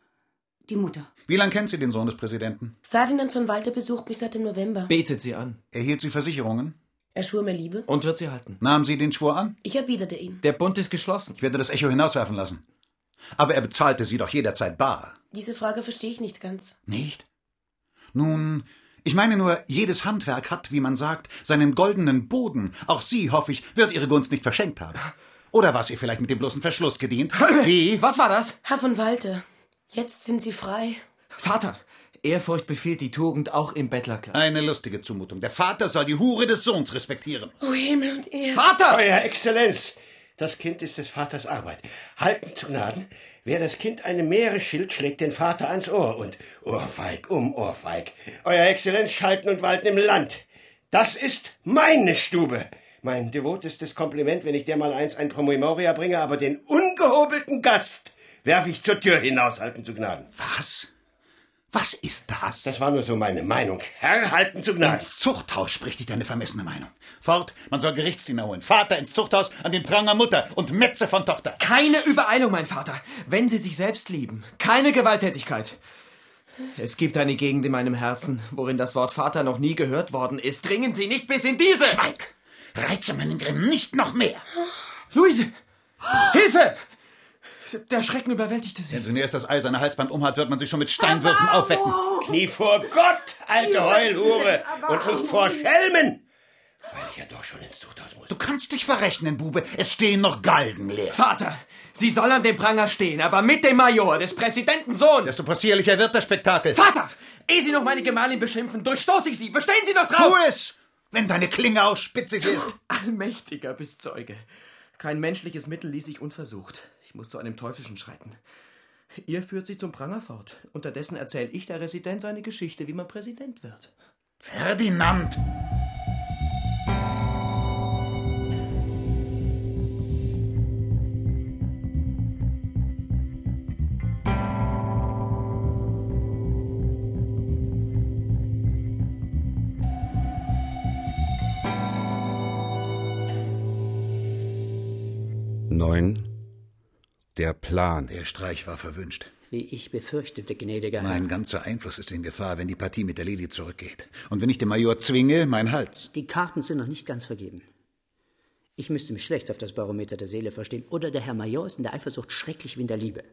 die Mutter. Wie lange kennt sie den Sohn des Präsidenten? Ferdinand von Walter besucht mich seit dem November. Betet sie an. Erhielt sie Versicherungen? Er schwur mir Liebe. Und wird sie halten. Nahm sie den Schwur an? Ich erwiderte ihn. Der Bund ist geschlossen. Ich werde das Echo hinauswerfen lassen. Aber er bezahlte sie doch jederzeit bar. Diese Frage verstehe ich nicht ganz. Nicht? Nun, ich meine nur, jedes Handwerk hat, wie man sagt, seinen goldenen Boden. Auch sie, hoffe ich, wird ihre Gunst nicht verschenkt haben. Oder war es ihr vielleicht mit dem bloßen Verschluss gedient? Wie? Was war das? Herr von Walter, jetzt sind Sie frei. Vater, Ehrfurcht befiehlt die Tugend auch im Bettlerkleid. Eine lustige Zumutung. Der Vater soll die Hure des Sohns respektieren. Oh Himmel und Erde. Vater! Euer Exzellenz, das Kind ist des Vaters Arbeit. Halten zu Gnaden, wer das Kind einem Meere schilt, schlägt den Vater ans Ohr und Ohrfeig um Ohrfeig. Euer Exzellenz schalten und walten im Land. Das ist meine Stube. Mein devotestes Kompliment, wenn ich der mal eins ein Promemoria bringe, aber den ungehobelten Gast werf ich zur Tür hinaus, halten zu Gnaden. Was? Was ist das? Das war nur so meine Meinung. Herr, halten zu Gnaden. Ins Zuchthaus spricht dich deine vermessene Meinung. Fort, man soll Gerichtsdiener holen. Vater ins Zuchthaus, an den Pranger Mutter und Metze von Tochter. Keine Übereilung, mein Vater. Wenn Sie sich selbst lieben. Keine Gewalttätigkeit. Es gibt eine Gegend in meinem Herzen, worin das Wort Vater noch nie gehört worden ist. Dringen Sie nicht bis in diese! Schweig! Reize meinen Grimm nicht noch mehr! Luise! Hilfe! Der Schrecken überwältigte sie. Wenn sie nur erst das eiserne Halsband umhat, wird man sich schon mit Steinwürfen aufwecken. Knie vor Gott, alte Heulhure, und nicht vor Schelmen! Weil ich ja doch schon ins Zuchthaus muss. Du kannst dich verrechnen, Bube. Es stehen noch Galgen leer. Vater, sie soll an dem Pranger stehen, aber mit dem Major, des Präsidenten Sohn. Desto possierlicher wird das Spektakel. Vater, ehe Sie noch meine Gemahlin beschimpfen, durchstoße ich Sie. Bestehen Sie noch drauf! Tu es, wenn deine Klinge auch spitzig ist. Allmächtiger bist Zeuge. Kein menschliches Mittel ließ ich unversucht. Ich muss zu einem Teuflischen schreiten. Ihr führt sie zum Pranger fort. Unterdessen erzähle ich der Resident seine Geschichte, wie man Präsident wird. Ferdinand! Der Plan. Der Streich war verwünscht. Wie ich befürchtete, gnädiger Herr. Mein ganzer Einfluss ist in Gefahr, wenn die Partie mit der Lili zurückgeht. Und wenn ich den Major zwinge, mein Hals. Die Karten sind noch nicht ganz vergeben. Ich müsste mich schlecht auf das Barometer der Seele verstehen, oder der Herr Major ist in der Eifersucht schrecklich wie in der Liebe.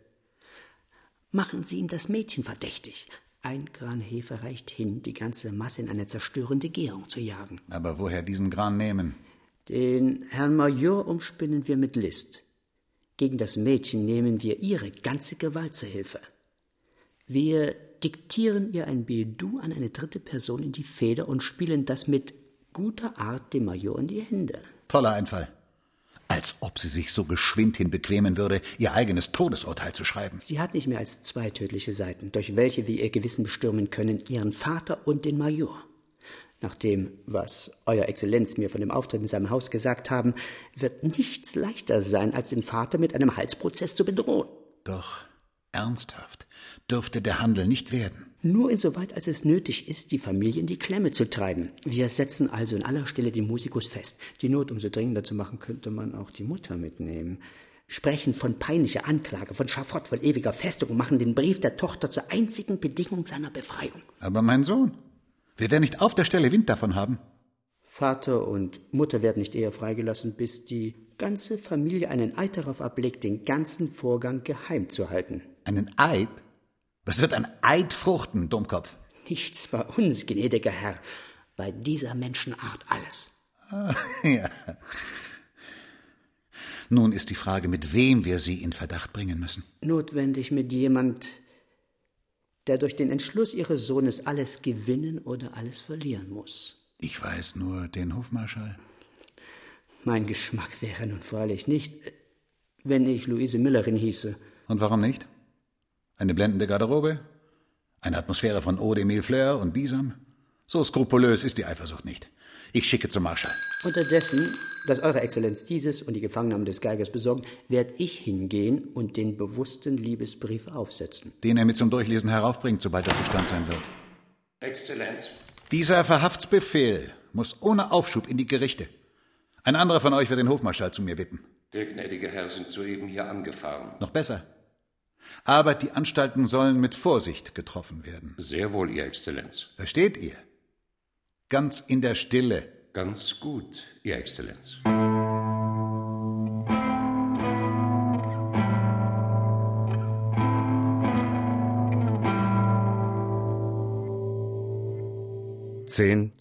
Machen Sie ihm das Mädchen verdächtig. Ein Gran Hefe reicht hin, die ganze Masse in eine zerstörende Gärung zu jagen. Aber woher diesen Gran nehmen? Den Herrn Major umspinnen wir mit List. Gegen das Mädchen nehmen wir ihre ganze Gewalt zur Hilfe. Wir diktieren ihr ein Billet an eine dritte Person in die Feder und spielen das mit guter Art dem Major in die Hände. Toller Einfall. Als ob sie sich so geschwind hin bequemen würde, ihr eigenes Todesurteil zu schreiben. Sie hat nicht mehr als zwei tödliche Seiten, durch welche wir ihr Gewissen bestürmen können, ihren Vater und den Major. Nach dem, was Euer Exzellenz mir von dem Auftritt in seinem Haus gesagt haben, wird nichts leichter sein, als den Vater mit einem Halsprozess zu bedrohen. Doch ernsthaft dürfte der Handel nicht werden. Nur insoweit, als es nötig ist, die Familie in die Klemme zu treiben. Wir setzen also in aller Stille den Musikus fest. Die Not umso dringender zu machen, könnte man auch die Mutter mitnehmen. Sprechen von peinlicher Anklage, von Schafott, von ewiger Festung und machen den Brief der Tochter zur einzigen Bedingung seiner Befreiung. Aber mein Sohn, wird er nicht auf der Stelle Wind davon haben? Vater und Mutter werden nicht eher freigelassen, bis die ganze Familie einen Eid darauf ablegt, den ganzen Vorgang geheim zu halten. Einen Eid? Was wird ein Eid fruchten, Dummkopf? Nichts bei uns, gnädiger Herr. Bei dieser Menschenart alles. Ah, ja. Nun ist die Frage, mit wem wir sie in Verdacht bringen müssen. Notwendig mit jemand, der durch den Entschluss ihres Sohnes alles gewinnen oder alles verlieren muss. Ich weiß nur den Hofmarschall. Mein Geschmack wäre nun freilich nicht, wenn ich Luise Müllerin hieße. Und warum nicht? Eine blendende Garderobe? Eine Atmosphäre von Eau de Millefleur und Bisam? So skrupulös ist die Eifersucht nicht. Ich schicke zum Marschall. Unterdessen, dass Eure Exzellenz dieses und die Gefangennahme des Geigers besorgen, werde ich hingehen und den bewussten Liebesbrief aufsetzen. Den er mit zum Durchlesen heraufbringt, sobald er zustand sein wird. Exzellenz. Dieser Verhaftsbefehl muss ohne Aufschub in die Gerichte. Ein anderer von euch wird den Hofmarschall zu mir bitten. Der gnädige Herr sind soeben hier angefahren. Noch besser. Aber die Anstalten sollen mit Vorsicht getroffen werden. Sehr wohl, Ihr Exzellenz. Versteht ihr? Ganz in der Stille. Ganz gut, Ihr Exzellenz. Zehn.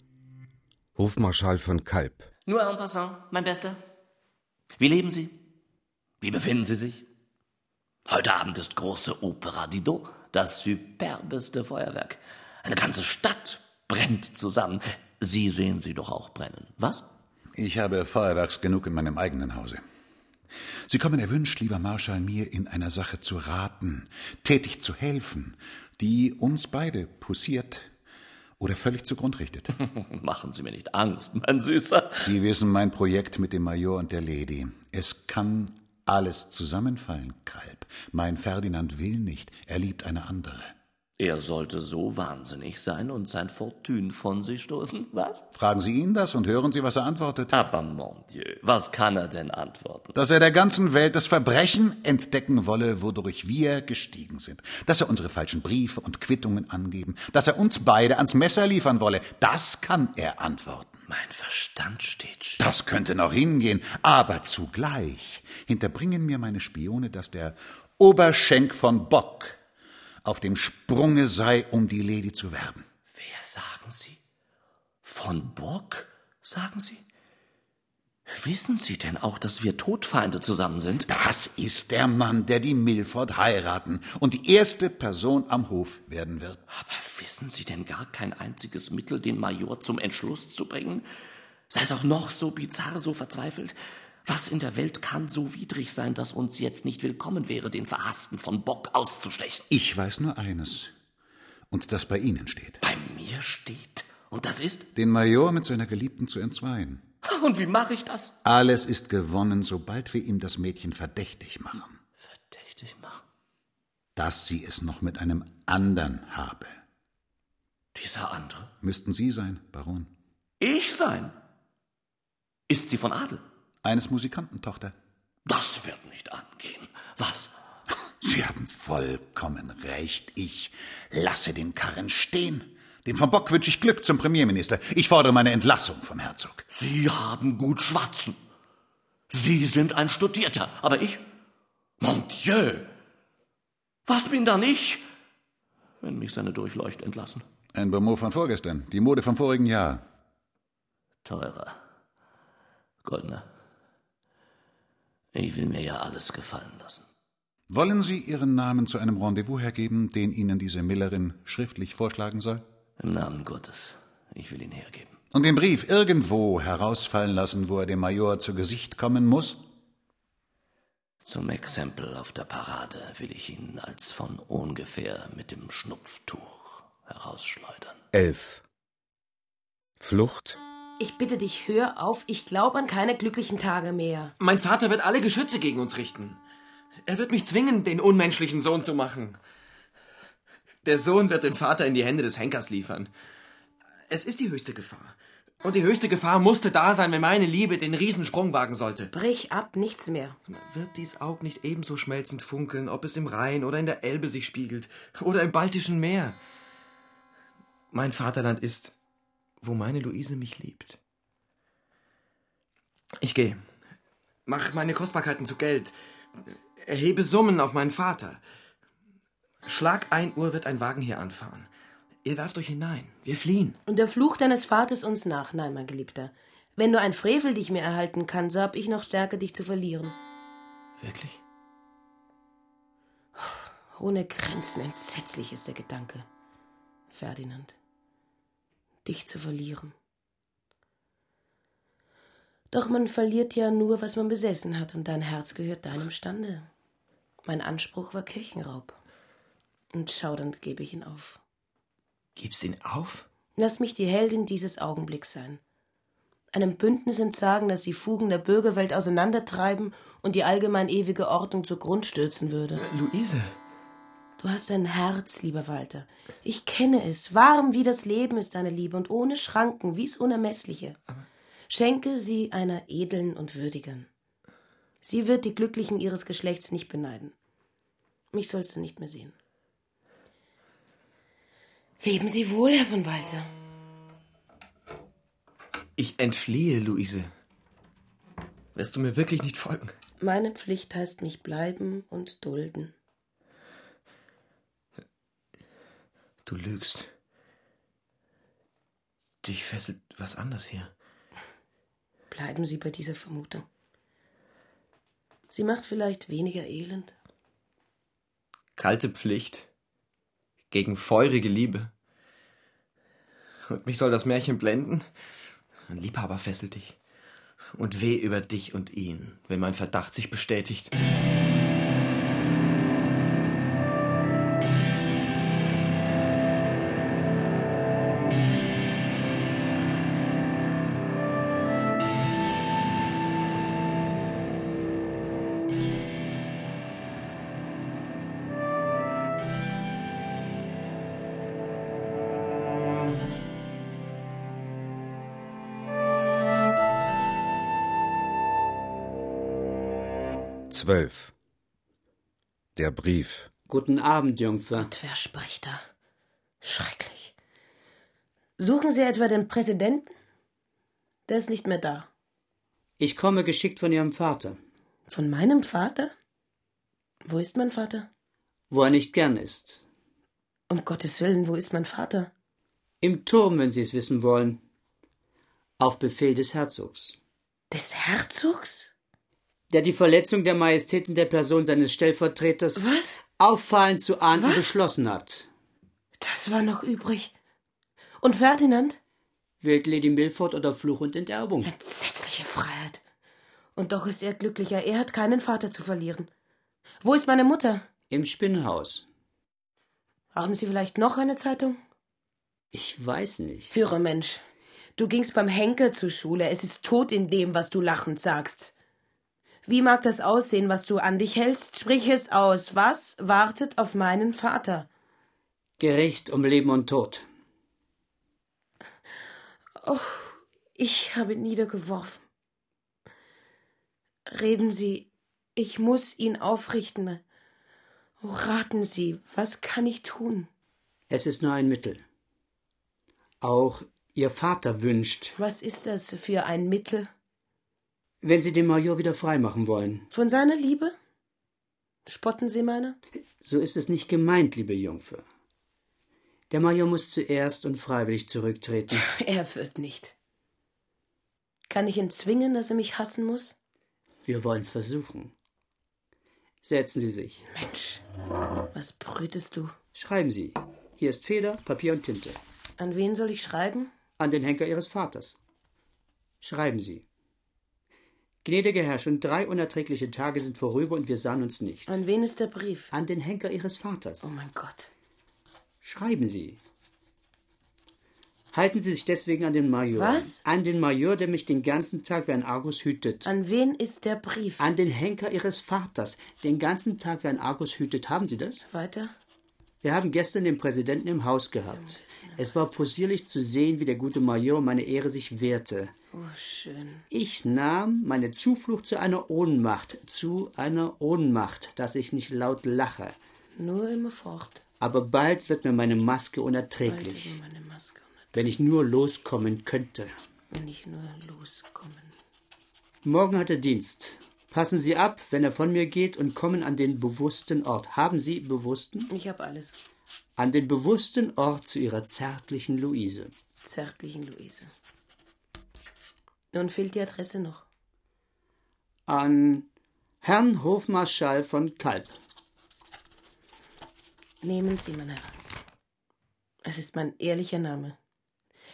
Hofmarschall von Kalb. Nur en passant, mein Bester. Wie leben Sie? Wie befinden Sie sich? Heute Abend ist große Opera Dido, das superbeste Feuerwerk. Eine ganze Stadt brennt zusammen. Sie sehen sie doch auch brennen, was? Ich habe Feuerwerks genug in meinem eigenen Hause. Sie kommen erwünscht, lieber Marschall, mir in einer Sache zu raten, tätig zu helfen, die uns beide poussiert oder völlig zugrund richtet. Machen Sie mir nicht Angst, mein Süßer. Sie wissen mein Projekt mit dem Major und der Lady. Es kann alles zusammenfallen, Kalb. Mein Ferdinand will nicht, er liebt eine andere. Er sollte so wahnsinnig sein und sein Fortune von sich stoßen, was? Fragen Sie ihn das und hören Sie, was er antwortet. Aber mon Dieu, was kann er denn antworten? Dass er der ganzen Welt das Verbrechen entdecken wolle, wodurch wir gestiegen sind. Dass er unsere falschen Briefe und Quittungen angeben. Dass er uns beide ans Messer liefern wolle. Das kann er antworten. Mein Verstand steht still. Das könnte noch hingehen. Aber zugleich hinterbringen mir meine Spione, dass der Oberschenk von Bock auf dem Sprunge sei, um die Lady zu werben. Wer sagen Sie? Von Bock, sagen Sie? Wissen Sie denn auch, dass wir Todfeinde zusammen sind? Das ist der Mann, der die Milford heiraten und die erste Person am Hof werden wird. Aber wissen Sie denn gar kein einziges Mittel, den Major zum Entschluss zu bringen? Sei es auch noch so bizarr, so verzweifelt. Was in der Welt kann so widrig sein, dass uns jetzt nicht willkommen wäre, den Verhassten von Bock auszustechen? Ich weiß nur eines. Und das bei Ihnen steht. Bei mir steht. Und das ist? Den Major mit seiner Geliebten zu entzweien. Und wie mache ich das? Alles ist gewonnen, sobald wir ihm das Mädchen verdächtig machen. Verdächtig machen? Dass sie es noch mit einem anderen habe. Dieser andere? Müssten Sie sein, Baron. Ich sein? Ist sie von Adel? Eines Musikantentochter. Das wird nicht angehen. Was? Sie haben vollkommen recht. Ich lasse den Karren stehen. Dem von Bock wünsche ich Glück zum Premierminister. Ich fordere meine Entlassung vom Herzog. Sie haben gut schwatzen. Sie sind ein Studierter, aber ich? Mon Dieu! Was bin dann ich? Wenn mich seine Durchleucht entlassen. Ein Bonmot von vorgestern, die Mode vom vorigen Jahr. Teurer. Goldner. Ich will mir ja alles gefallen lassen. Wollen Sie Ihren Namen zu einem Rendezvous hergeben, den Ihnen diese Millerin schriftlich vorschlagen soll? Im Namen Gottes. Ich will ihn hergeben. Und den Brief irgendwo herausfallen lassen, wo er dem Major zu Gesicht kommen muss? Zum Exempel auf der Parade will ich ihn als von ungefähr mit dem Schnupftuch herausschleudern. Elf. Flucht? Ich bitte dich, hör auf, ich glaube an keine glücklichen Tage mehr. Mein Vater wird alle Geschütze gegen uns richten. Er wird mich zwingen, den unmenschlichen Sohn zu machen. Der Sohn wird den Vater in die Hände des Henkers liefern. Es ist die höchste Gefahr. Und die höchste Gefahr musste da sein, wenn meine Liebe den Riesensprung wagen sollte. Brich ab, nichts mehr. Wird dies Aug nicht ebenso schmelzend funkeln, ob es im Rhein oder in der Elbe sich spiegelt oder im Baltischen Meer? Mein Vaterland ist, wo meine Luise mich liebt. Ich gehe. Mach meine Kostbarkeiten zu Geld. Erhebe Summen auf meinen Vater. Schlag ein Uhr wird ein Wagen hier anfahren. Ihr werft euch hinein. Wir fliehen. Und der Fluch deines Vaters uns nach, nein, mein Geliebter. Wenn nur ein Frevel dich mir erhalten kann, so hab ich noch Stärke, dich zu verlieren. Wirklich? Ohne Grenzen entsetzlich ist der Gedanke, Ferdinand. Dich zu verlieren. Doch man verliert ja nur, was man besessen hat, und dein Herz gehört deinem Stande. Mein Anspruch war Kirchenraub. Und schaudernd gebe ich ihn auf. Gibst ihn auf? Lass mich die Heldin dieses Augenblicks sein. Einem Bündnis entsagen, das die Fugen der Bürgerwelt auseinandertreiben und die allgemein ewige Ordnung zugrund stürzen würde. Luise. Du hast ein Herz, lieber Walter. Ich kenne es. Warm wie das Leben ist deine Liebe und ohne Schranken, wie's Unermessliche. Schenke sie einer edlen und würdigen. Sie wird die Glücklichen ihres Geschlechts nicht beneiden. Mich sollst du nicht mehr sehen. Leben Sie wohl, Herr von Walter. Ich entfliehe, Luise. Wirst du mir wirklich nicht folgen? Meine Pflicht heißt mich bleiben und dulden. Du lügst. Dich fesselt was anderes hier. Bleiben Sie bei dieser Vermutung. Sie macht vielleicht weniger elend. Kalte Pflicht gegen feurige Liebe. Und mich soll das Märchen blenden? Ein Liebhaber fesselt dich. Und weh über dich und ihn, wenn mein Verdacht sich bestätigt. Zwölf. Der Brief. Guten Abend, Jungfer. Und wer spricht da? Schrecklich. Suchen Sie etwa den Präsidenten? Der ist nicht mehr da. Ich komme geschickt von Ihrem Vater. Von meinem Vater? Wo ist mein Vater? Wo er nicht gern ist. Um Gottes Willen, wo ist mein Vater? Im Turm, wenn Sie es wissen wollen. Auf Befehl des Herzogs. Des Herzogs? Der die Verletzung der Majestät in der Person seines Stellvertreters Was? auffallend zu ahnden Was? beschlossen hat. Das war noch übrig. Und Ferdinand? Wählt Lady Milford oder Fluch und Enterbung. Entsetzliche Freiheit. Und doch ist er glücklicher. Er hat keinen Vater zu verlieren. Wo ist meine Mutter? Im Spinnhaus. Haben Sie vielleicht noch eine Zeitung? Ich weiß nicht. Höre, Mensch. Du gingst beim Henker zur Schule. Es ist tot in dem, was du lachend sagst. Wie mag das aussehen, was du an dich hältst? Sprich es aus. Was wartet auf meinen Vater? Gericht um Leben und Tod. Oh, ich habe ihn niedergeworfen. Reden Sie, ich muss ihn aufrichten. Oh, raten Sie, was kann ich tun? Es ist nur ein Mittel. Auch Ihr Vater wünscht, Was ist das für ein Mittel? Wenn Sie den Major wieder freimachen wollen. Von seiner Liebe? Spotten Sie meine? So ist es nicht gemeint, liebe Jungfer. Der Major muss zuerst und freiwillig zurücktreten. Er wird nicht. Kann ich ihn zwingen, dass er mich hassen muss? Wir wollen versuchen. Setzen Sie sich. Mensch, was brütest du? Schreiben Sie. Hier ist Feder, Papier und Tinte. An wen soll ich schreiben? An den Henker Ihres Vaters. Schreiben Sie. Gnädiger Herr, schon drei unerträgliche Tage sind vorüber und wir sahen uns nicht. An wen ist der Brief? An den Henker Ihres Vaters. Oh mein Gott. Schreiben Sie. Halten Sie sich deswegen an den Major. Was? An den Major, der mich den ganzen Tag wie ein Argus hütet. An wen ist der Brief? An den Henker Ihres Vaters. Den ganzen Tag wie ein Argus hütet. Haben Sie das? Weiter? Wir haben gestern den Präsidenten im Haus gehabt. Es war possierlich zu sehen, wie der gute Major meine Ehre sich wehrte. Oh, schön. Ich nahm meine Zuflucht zu einer Ohnmacht, zu einer Ohnmacht, dass ich nicht laut lache. Nur immer fort. Aber bald wird mir meine Maske unerträglich. Meine Maske Wenn ich nur loskommen könnte. Wenn ich nur loskommen. Morgen hat er Dienst. Passen Sie ab, wenn er von mir geht, und kommen an den bewussten Ort. Haben Sie bewussten? Ich habe alles. An den bewussten Ort zu Ihrer zärtlichen Luise. Zärtlichen Luise. Nun fehlt die Adresse noch. An Herrn Hofmarschall von Kalb. Nehmen Sie, mein Herr. Es ist mein ehrlicher Name.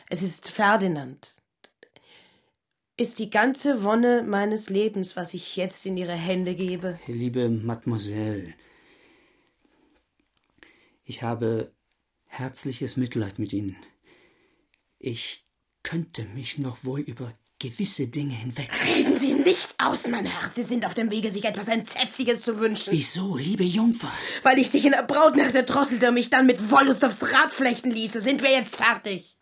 Es ist Ferdinand. Ist die ganze Wonne meines Lebens, was ich jetzt in Ihre Hände gebe. Liebe Mademoiselle, ich habe herzliches Mitleid mit Ihnen. Ich könnte mich noch wohl über gewisse Dinge hinwegsetzen. Reden Sie nicht aus, mein Herr. Sie sind auf dem Wege, sich etwas Entsetzliches zu wünschen. Wieso, liebe Jungfer? Weil ich dich in der Brautnacht erdrosselte und mich dann mit Wollust aufs Rad flechten ließe. Sind wir jetzt fertig?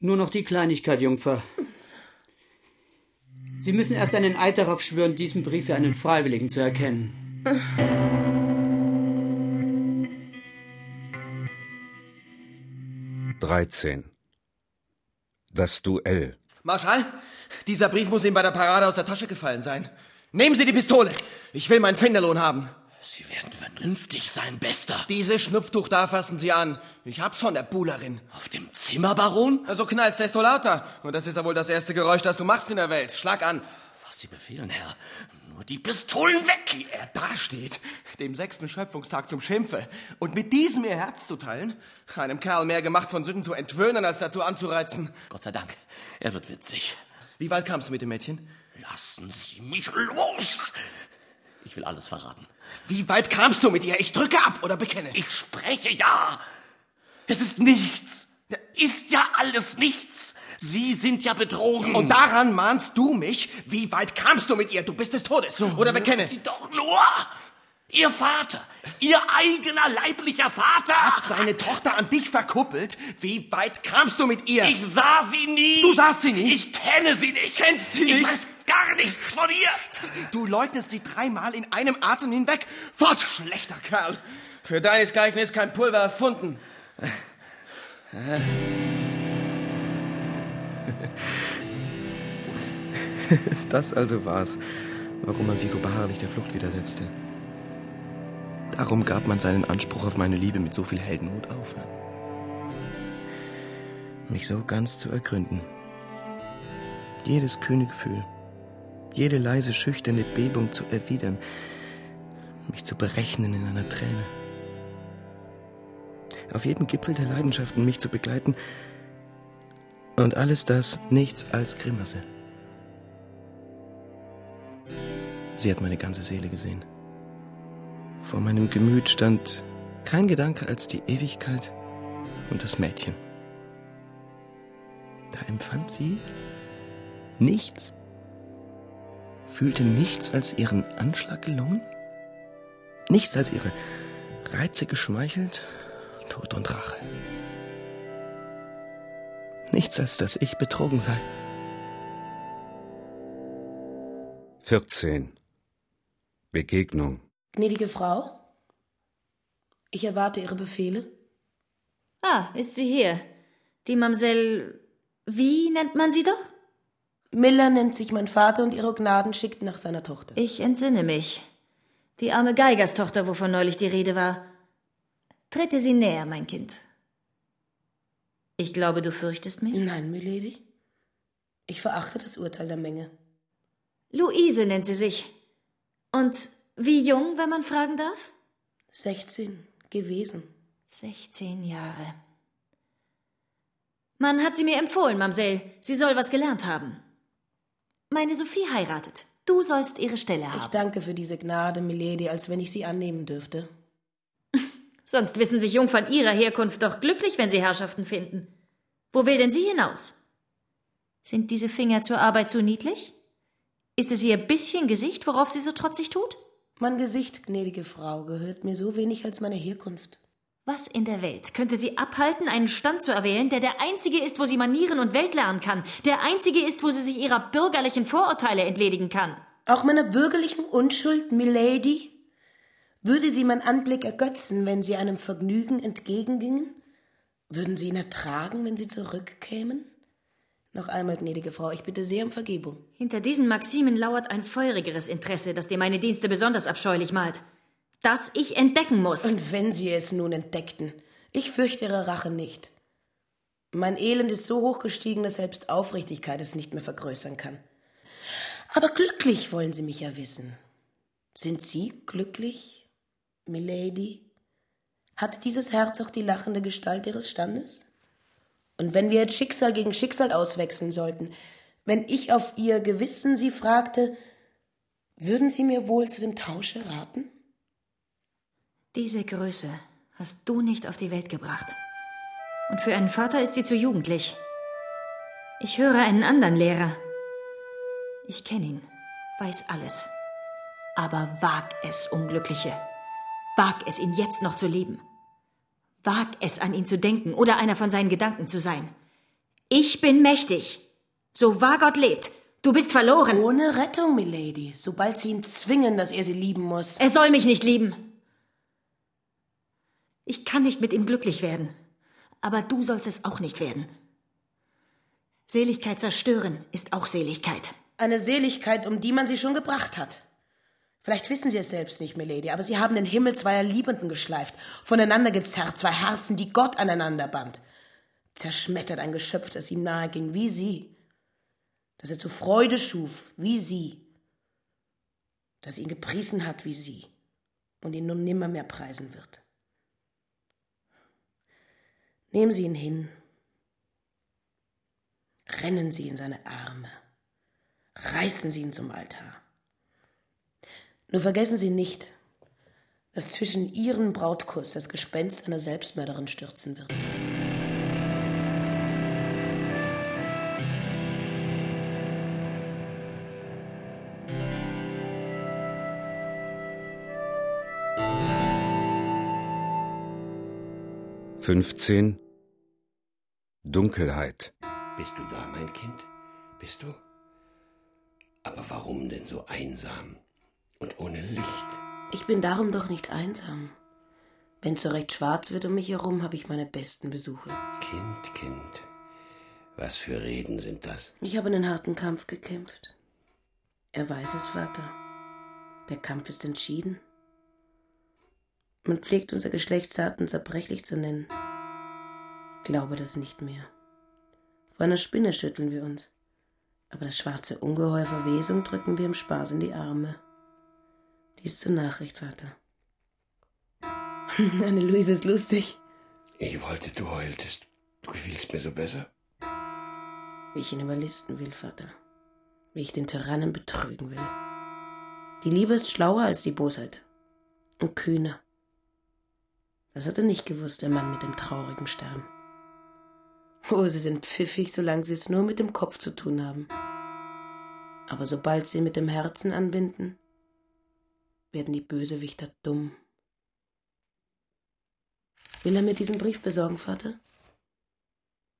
Nur noch die Kleinigkeit, Jungfer. Sie müssen erst einen Eid darauf schwören, diesen Brief für einen Freiwilligen zu erkennen. 13. Das Duell. Marschall, dieser Brief muss Ihnen bei der Parade aus der Tasche gefallen sein. Nehmen Sie die Pistole. Ich will meinen Finderlohn haben. Sie werden vernünftig sein, Bester. Diese Schnupftuch da fassen Sie an. Ich hab's von der Buhlerin. Auf dem Zimmer, Baron? Also knallst desto lauter. Und das ist ja wohl das erste Geräusch, das du machst in der Welt. Schlag an. Was Sie befehlen, Herr. Nur die Pistolen weg! Wie er dasteht, dem sechsten Schöpfungstag zum Schimpfe. Und mit diesem ihr Herz zu teilen, einem Kerl mehr gemacht von Sünden zu entwöhnen, als dazu anzureizen. Gott sei Dank, er wird witzig. Wie weit kamst du mit dem Mädchen? Lassen Sie mich los! Ich will alles verraten. Wie weit kamst du mit ihr? Ich drücke ab oder bekenne. Ich spreche ja. Es ist nichts. Ist ja alles nichts. Sie sind ja betrogen. Und daran mahnst du mich? Wie weit kamst du mit ihr? Du bist des Todes. Oder bekenne. Sie doch nur. Ihr Vater, Ihr eigener leiblicher Vater hat seine Tochter an dich verkuppelt. Wie weit kamst du mit ihr? Ich sah sie nie. Du sahst sie nie? Ich kenne sie nicht. Kennst sie nicht? Ich weiß gar nichts von ihr. Du leugnest sie dreimal in einem Atem hinweg. Fort, schlechter Kerl. Für deinesgleichen ist kein Pulver erfunden. Das also war's, warum man sich so beharrlich der Flucht widersetzte. Darum gab man seinen Anspruch auf meine Liebe mit so viel Heldenmut auf. Mich so ganz zu ergründen. Jedes kühne Gefühl, jede leise, schüchterne Bebung zu erwidern, mich zu berechnen in einer Träne. Auf jeden Gipfel der Leidenschaften mich zu begleiten und alles das nichts als Grimasse. Sie hat meine ganze Seele gesehen. Vor meinem Gemüt stand kein Gedanke als die Ewigkeit und das Mädchen. Da empfand sie nichts, fühlte nichts als ihren Anschlag gelungen, nichts als ihre Reize geschmeichelt, Tod und Rache. Nichts als dass ich betrogen sei. 14. Begegnung. Gnädige Frau, ich erwarte Ihre Befehle. Ah, ist sie hier. Die Mamsell. Wie nennt man sie doch? Miller nennt sich mein Vater und Ihre Gnaden schickt nach seiner Tochter. Ich entsinne mich. Die arme Geigerstochter, wovon neulich die Rede war. Trete sie näher, mein Kind. Ich glaube, du fürchtest mich? Nein, Milady. Ich verachte das Urteil der Menge. Luise nennt sie sich. Und wie jung, wenn man fragen darf? 16 gewesen. 16 Jahre. Man hat sie mir empfohlen, Mamsell. Sie soll was gelernt haben. Meine Sophie heiratet. Du sollst ihre Stelle haben. Ich danke für diese Gnade, Milady, als wenn ich sie annehmen dürfte. Sonst wissen sich Jungfern ihrer Herkunft doch glücklich, wenn sie Herrschaften finden. Wo will denn sie hinaus? Sind diese Finger zur Arbeit zu niedlich? Ist es ihr bisschen Gesicht, worauf sie so trotzig tut? Mein Gesicht, gnädige Frau, gehört mir so wenig als meine Herkunft. Was in der Welt könnte sie abhalten, einen Stand zu erwählen, der der einzige ist, wo sie Manieren und Welt lernen kann, der einzige ist, wo sie sich ihrer bürgerlichen Vorurteile entledigen kann? Auch meiner bürgerlichen Unschuld, Milady? Würde sie mein Anblick ergötzen, wenn sie einem Vergnügen entgegengingen? Würden sie ihn ertragen, wenn sie zurückkämen? Noch einmal, gnädige Frau, ich bitte sehr um Vergebung. Hinter diesen Maximen lauert ein feurigeres Interesse, das dir meine Dienste besonders abscheulich malt das ich entdecken muss. Und wenn Sie es nun entdeckten, ich fürchte Ihre Rache nicht. Mein Elend ist so hoch gestiegen, dass selbst Aufrichtigkeit es nicht mehr vergrößern kann. Aber glücklich wollen Sie mich ja wissen. Sind Sie glücklich, Milady? Hat dieses Herz auch die lachende Gestalt Ihres Standes? Und wenn wir jetzt Schicksal gegen Schicksal auswechseln sollten, wenn ich auf Ihr Gewissen Sie fragte, würden Sie mir wohl zu dem Tausche raten? Diese Größe hast du nicht auf die Welt gebracht. Und für einen Vater ist sie zu jugendlich. Ich höre einen anderen Lehrer. Ich kenne ihn, weiß alles. Aber wag es, Unglückliche. Wag es, ihn jetzt noch zu lieben. Wag es, an ihn zu denken oder einer von seinen Gedanken zu sein. Ich bin mächtig. So wahr Gott lebt. Du bist verloren. Ohne Rettung, Milady. Sobald sie ihn zwingen, dass er sie lieben muss. Er soll mich nicht lieben. Ich kann nicht mit ihm glücklich werden. Aber du sollst es auch nicht werden. Seligkeit zerstören ist auch Seligkeit. Eine Seligkeit, um die man sie schon gebracht hat. Vielleicht wissen Sie es selbst nicht, Milady, aber Sie haben den Himmel zweier Liebenden geschleift, voneinander gezerrt, zwei Herzen, die Gott aneinander band. Zerschmettert ein Geschöpf, das ihm nahe ging, wie Sie. Das er zu Freude schuf, wie Sie. Das ihn gepriesen hat, wie Sie. Und ihn nun nimmer mehr preisen wird. Nehmen Sie ihn hin. Rennen Sie in seine Arme. Reißen Sie ihn zum Altar. Nur vergessen Sie nicht, dass zwischen Ihren Brautkuss das Gespenst einer Selbstmörderin stürzen wird. Fünfzehn Dunkelheit. Bist du da, mein Kind? Bist du? Aber warum denn so einsam und ohne Licht? Ich bin darum doch nicht einsam. Wenn es so recht schwarz wird um mich herum, habe ich meine besten Besuche. Kind, Kind, was für Reden sind das? Ich habe einen harten Kampf gekämpft. Er weiß es, Vater. Der Kampf ist entschieden. Man pflegt unser Geschlecht zart und zerbrechlich zu nennen. Glaube das nicht mehr. Vor einer Spinne schütteln wir uns. Aber das schwarze Ungeheuer Verwesung drücken wir im Spaß in die Arme. Dies zur Nachricht, Vater. Anne-Louise ist lustig. Ich wollte, du heultest. Du gefielst mir so besser. Wie ich ihn überlisten will, Vater. Wie ich den Tyrannen betrügen will. Die Liebe ist schlauer als die Bosheit. Und kühner. Das hat er nicht gewusst, der Mann mit dem traurigen Stern. Oh, sie sind pfiffig, solange sie es nur mit dem Kopf zu tun haben. Aber sobald sie mit dem Herzen anbinden, werden die Bösewichter dumm. Will er mir diesen Brief besorgen, Vater?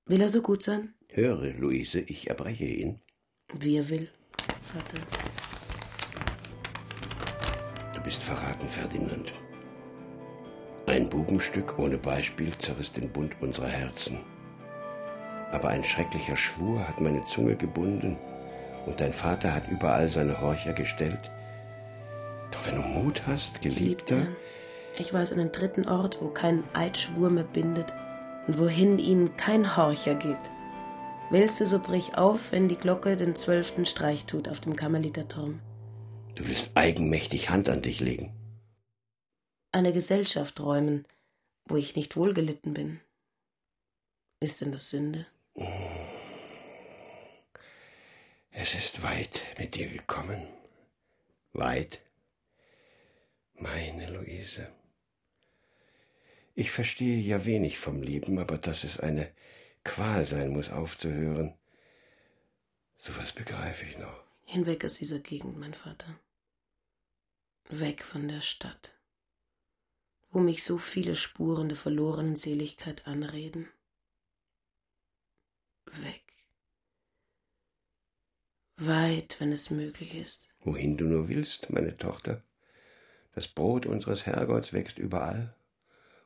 Will er so gut sein? Höre, Luise, ich erbreche ihn. Wie er will, Vater. Du bist verraten, Ferdinand. Ein Bubenstück ohne Beispiel zerriss den Bund unserer Herzen. Aber ein schrecklicher Schwur hat meine Zunge gebunden und dein Vater hat überall seine Horcher gestellt. Doch wenn du Mut hast, Geliebter. Geliebter ich weiß einen dritten Ort, wo kein Eidschwur mehr bindet und wohin ihm kein Horcher geht. Willst du, so brich auf, wenn die Glocke den zwölften Streich tut auf dem Karmeliterturm. Du willst eigenmächtig Hand an dich legen eine Gesellschaft räumen, wo ich nicht wohlgelitten bin. Ist denn das Sünde? Es ist weit mit dir gekommen. Weit. Meine Luise. Ich verstehe ja wenig vom Leben, aber dass es eine Qual sein muss, aufzuhören, so was begreife ich noch. Hinweg aus dieser Gegend, mein Vater. Weg von der Stadt, wo mich so viele Spuren der verlorenen Seligkeit anreden. Weg. Weit, wenn es möglich ist. Wohin du nur willst, meine Tochter. Das Brot unseres Herrgotts wächst überall,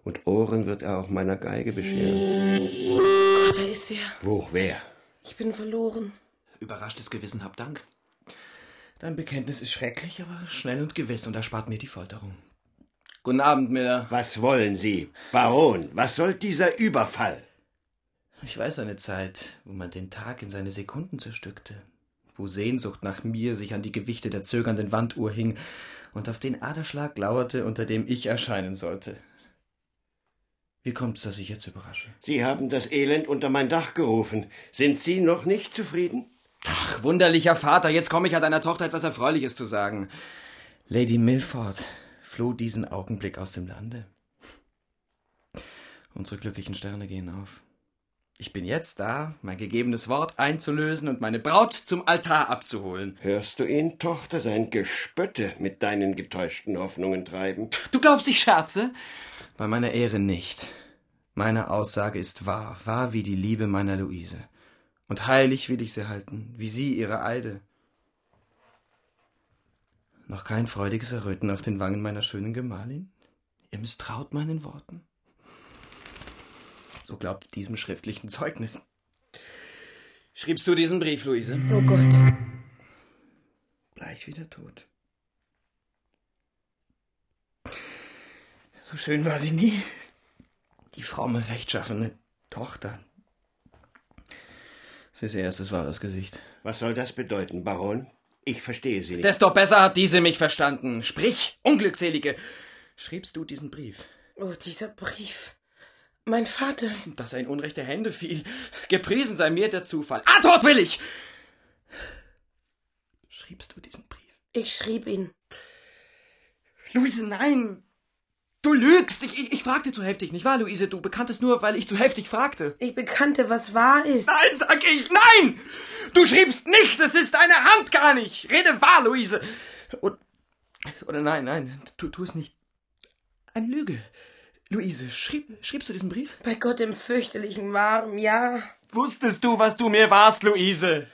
und Ohren wird er auch meiner Geige bescheren. Gott, da ist er. Wo, wer? Ich bin verloren. Überraschtes Gewissen hab Dank. Dein Bekenntnis ist schrecklich, aber schnell und gewiss und erspart mir die Folterung. Guten Abend, Miller. Was wollen Sie? Baron, was soll dieser Überfall? Ich weiß eine Zeit, wo man den Tag in seine Sekunden zerstückte, wo Sehnsucht nach mir sich an die Gewichte der zögernden Wanduhr hing und auf den Aderschlag lauerte, unter dem ich erscheinen sollte. Wie kommt's, dass ich jetzt überrasche? Sie haben das Elend unter mein Dach gerufen. Sind Sie noch nicht zufrieden? Ach, wunderlicher Vater, jetzt komme ich an deiner Tochter etwas Erfreuliches zu sagen. Lady Milford floh diesen Augenblick aus dem Lande. Unsere glücklichen Sterne gehen auf. Ich bin jetzt da, mein gegebenes Wort einzulösen und meine Braut zum Altar abzuholen. Hörst du ihn, Tochter, sein Gespötte mit deinen getäuschten Hoffnungen treiben? Du glaubst, ich scherze? Bei meiner Ehre nicht. Meine Aussage ist wahr, wahr wie die Liebe meiner Luise. Und heilig will ich sie halten, wie sie ihre Eide. Noch kein freudiges Erröten auf den Wangen meiner schönen Gemahlin? Ihr misstraut meinen Worten? So glaubt diesem schriftlichen Zeugnis. Schriebst du diesen Brief, Luise? Oh Gott. Bleich wie der Tod. So schön war sie nie. Die fromme, rechtschaffene Tochter. Sie ist ihr erstes wahres Gesicht. Was soll das bedeuten, Baron? Ich verstehe Sie nicht. Desto besser hat diese mich verstanden. Sprich, Unglückselige. Schriebst du diesen Brief? Oh, dieser Brief. Mein Vater. Dass er in unrechte Hände fiel. Gepriesen sei mir der Zufall. Antwort will ich! Schriebst du diesen Brief? Ich schrieb ihn. Luise, nein! Du lügst! Ich, ich, ich fragte zu heftig, nicht wahr, Luise? Du bekanntest nur, weil ich zu heftig fragte. Ich bekannte, was wahr ist. Nein, sag ich, nein! Du schriebst nicht, es ist deine Hand gar nicht! Rede wahr, Luise! Und, oder nein, nein, tu, tu es nicht. Eine Lüge. Luise, schrieb, schriebst du diesen Brief? Bei Gott im fürchterlichen Warm, ja. Wusstest du, was du mir warst, Luise?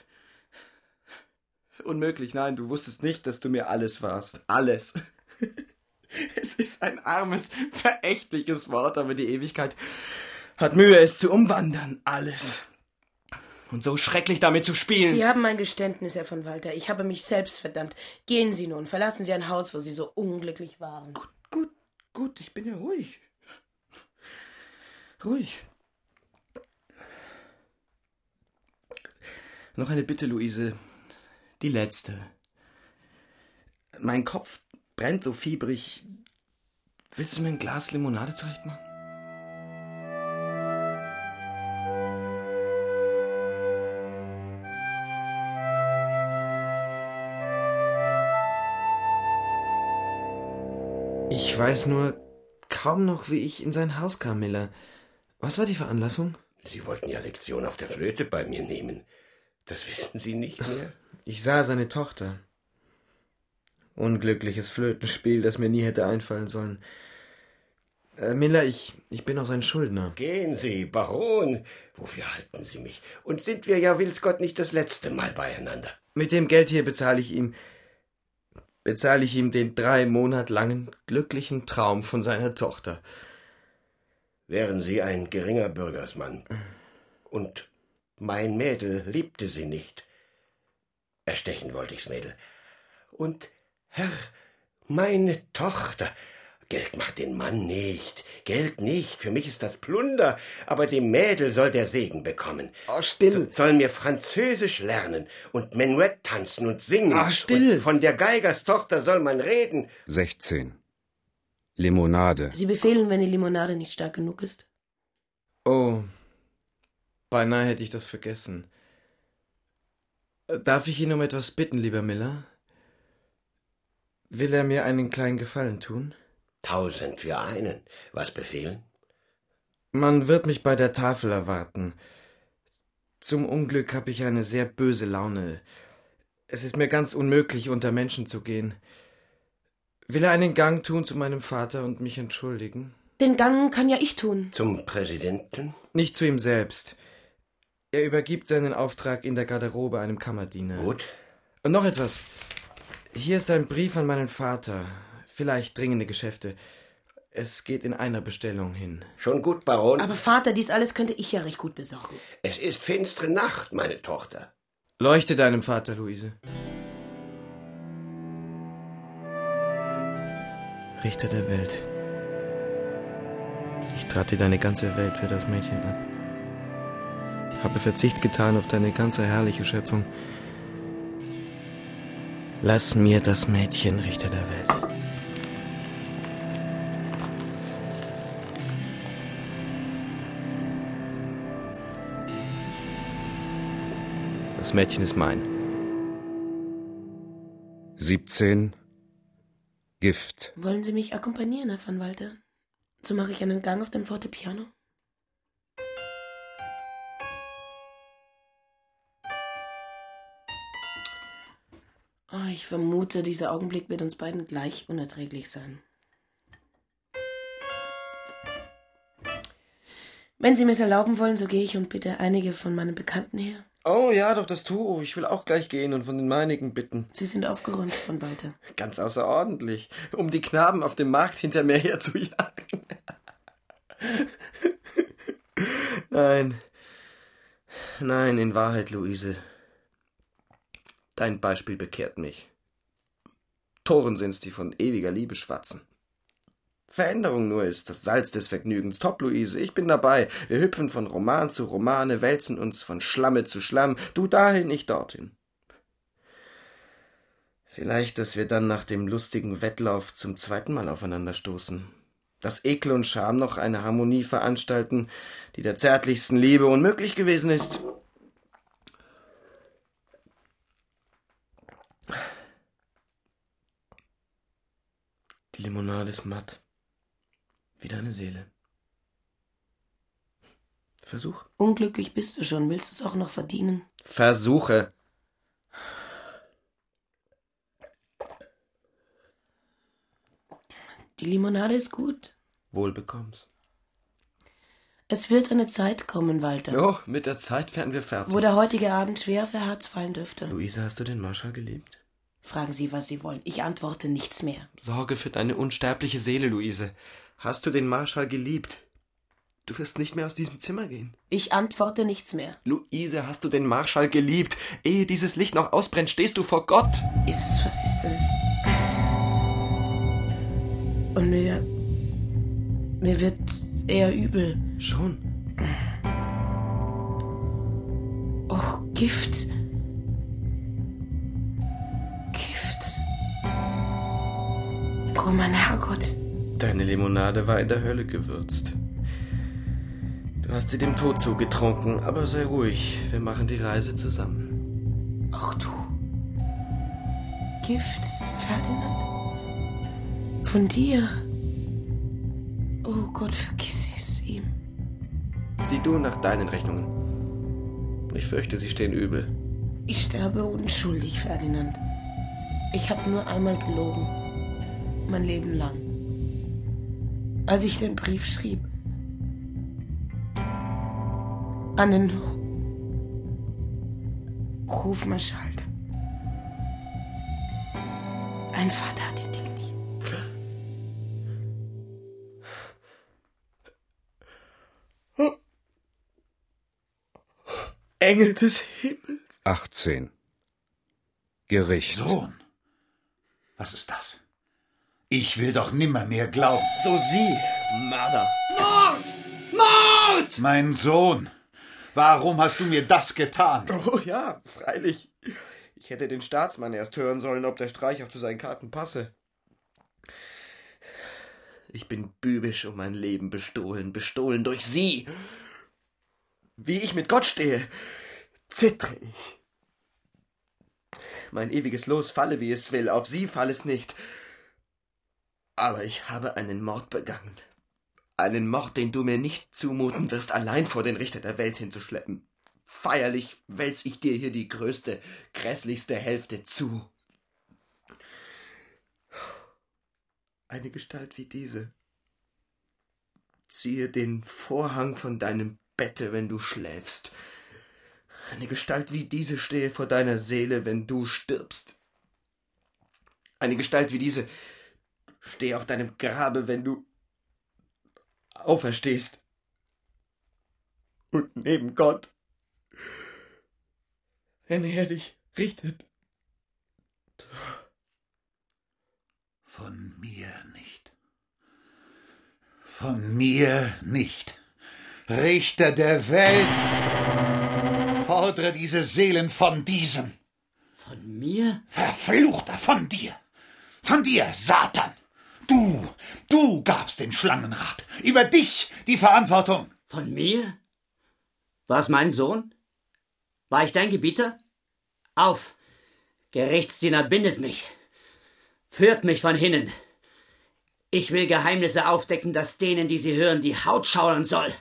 Unmöglich, nein, du wusstest nicht, dass du mir alles warst. Alles. Es ist ein armes, verächtliches Wort, aber die Ewigkeit hat Mühe, es zu umwandern. Alles. Und so schrecklich damit zu spielen. Sie haben mein Geständnis, Herr von Walter. Ich habe mich selbst verdammt. Gehen Sie nun, verlassen Sie ein Haus, wo Sie so unglücklich waren. Gut, gut, gut, ich bin ja ruhig. Ruhig. Noch eine Bitte, Luise. Die letzte. Mein Kopf brennt so fiebrig. Willst du mir ein Glas Limonade zurechtmachen? Ich weiß nur kaum noch, wie ich in sein Haus kam, Miller. Was war die Veranlassung? Sie wollten ja Lektion auf der Flöte bei mir nehmen. Das wissen Sie nicht mehr? Ich sah seine Tochter. Unglückliches Flötenspiel, das mir nie hätte einfallen sollen. Äh, Miller, ich, ich bin auch sein Schuldner. Gehen Sie, Baron. Wofür halten Sie mich? Und sind wir ja, will's Gott, nicht das letzte Mal beieinander? Mit dem Geld hier bezahle ich ihm. bezahle ich ihm den drei Monat langen glücklichen Traum von seiner Tochter. Wären Sie ein geringer Bürgersmann und mein Mädel liebte Sie nicht. Erstechen wollte ich's Mädel. Und Herr, meine Tochter. Geld macht den Mann nicht. Geld nicht. Für mich ist das Plunder. Aber dem Mädel soll der Segen bekommen. Oh, still. So, soll mir Französisch lernen und Menuett tanzen und singen. Ah, still. Und von der Geigerstochter soll man reden. 16. Limonade. Sie befehlen, wenn die Limonade nicht stark genug ist? Oh, beinahe hätte ich das vergessen. Darf ich ihn um etwas bitten, lieber Miller? Will er mir einen kleinen Gefallen tun? Tausend für einen. Was befehlen? Man wird mich bei der Tafel erwarten. Zum Unglück habe ich eine sehr böse Laune. Es ist mir ganz unmöglich, unter Menschen zu gehen. Will er einen Gang tun zu meinem Vater und mich entschuldigen? Den Gang kann ja ich tun. Zum Präsidenten? Nicht zu ihm selbst. Er übergibt seinen Auftrag in der Garderobe einem Kammerdiener. Gut. Und noch etwas. Hier ist ein Brief an meinen Vater. Vielleicht dringende Geschäfte. Es geht in einer Bestellung hin. Schon gut, Baron. Aber Vater, dies alles könnte ich ja recht gut besorgen. Es ist finstere Nacht, meine Tochter. Leuchte deinem Vater, Luise. Richter der Welt. Ich trat dir deine ganze Welt für das Mädchen ab. Habe Verzicht getan auf deine ganze herrliche Schöpfung. Lass mir das Mädchen, Richter der Welt. Das Mädchen ist mein. 17. Gift. Wollen Sie mich akkompanieren, Herr van Walter? So mache ich einen Gang auf dem Fortepiano. Oh, ich vermute, dieser Augenblick wird uns beiden gleich unerträglich sein. Wenn Sie mir's erlauben wollen, so gehe ich und bitte einige von meinen Bekannten her. Oh ja, doch, das tu. Ich will auch gleich gehen und von den meinigen bitten. Sie sind aufgeräumt von Walter. Ganz außerordentlich. Um die Knaben auf dem Markt hinter mir herzujagen. Nein. Nein, in Wahrheit, Luise. Dein Beispiel bekehrt mich. Toren sind's, die von ewiger Liebe schwatzen. Veränderung nur ist das Salz des Vergnügens. Top, Luise, ich bin dabei. Wir hüpfen von Roman zu Romane, wälzen uns von Schlamme zu Schlamm. Du dahin, ich dorthin. Vielleicht, dass wir dann nach dem lustigen Wettlauf zum zweiten Mal aufeinanderstoßen. Dass Ekel und Scham noch eine Harmonie veranstalten, die der zärtlichsten Liebe unmöglich gewesen ist. Die Limonade ist matt. Wie deine Seele. Versuch. Unglücklich bist du schon. Willst du es auch noch verdienen? Versuche. Die Limonade ist gut. Wohl bekomm's. Es wird eine Zeit kommen, Walter, Jo, mit der Zeit werden wir fertig. wo der heutige Abend schwer auf ihr Herz fallen dürfte. Luise, hast du den Marschall geliebt? Fragen Sie, was Sie wollen. Ich antworte nichts mehr. Sorge für deine unsterbliche Seele, Luise. Hast du den Marschall geliebt? Du wirst nicht mehr aus diesem Zimmer gehen. Ich antworte nichts mehr. Luise, hast du den Marschall geliebt? Ehe dieses Licht noch ausbrennt, stehst du vor Gott. Ist es, was ist es? Und mir. Mir wird eher übel. Schon. Och, Gift. Gift. Oh, mein Herrgott. Deine Limonade war in der Hölle gewürzt. Du hast sie dem Tod zugetrunken, aber sei ruhig, wir machen die Reise zusammen. Ach du. Gift, Ferdinand. Von dir. Oh Gott, vergiss es ihm. Sieh du nach deinen Rechnungen. Ich fürchte, sie stehen übel. Ich sterbe unschuldig, Ferdinand. Ich habe nur einmal gelogen. Mein Leben lang. Als ich den Brief schrieb. An den Hofmarschall. Ein Vater hat ihn diktiert. Engel des Himmels. 18. Gericht. Sohn, was ist das? Ich will doch nimmermehr glauben. So Sie, Mörder. Mord! Mord! Mein Sohn, warum hast du mir das getan? Oh ja, freilich. Ich hätte den Staatsmann erst hören sollen, ob der Streich auch zu seinen Karten passe. Ich bin bübisch um mein Leben bestohlen, bestohlen durch Sie. Wie ich mit Gott stehe, zittre ich. Mein ewiges Los falle, wie es will, auf Sie fall es nicht. Aber ich habe einen Mord begangen. Einen Mord, den du mir nicht zumuten wirst, allein vor den Richter der Welt hinzuschleppen. Feierlich wälz ich dir hier die größte, grässlichste Hälfte zu. Eine Gestalt wie diese. Ziehe den Vorhang von deinem Bette, wenn du schläfst. Eine Gestalt wie diese stehe vor deiner Seele, wenn du stirbst. Eine Gestalt wie diese stehe auf deinem Grabe, wenn du auferstehst. Und neben Gott, wenn er dich richtet. Von mir nicht. Von mir nicht. Richter der Welt, fordere diese Seelen von diesem. Von mir? Verfluchter von dir. Von dir, Satan. Du, du gabst den Schlangenrat. Über dich die Verantwortung. Von mir? War es mein Sohn? War ich dein Gebieter? Auf! Gerichtsdiener bindet mich. Führt mich von hinnen. Ich will Geheimnisse aufdecken, dass denen, die sie hören, die Haut schaudern soll.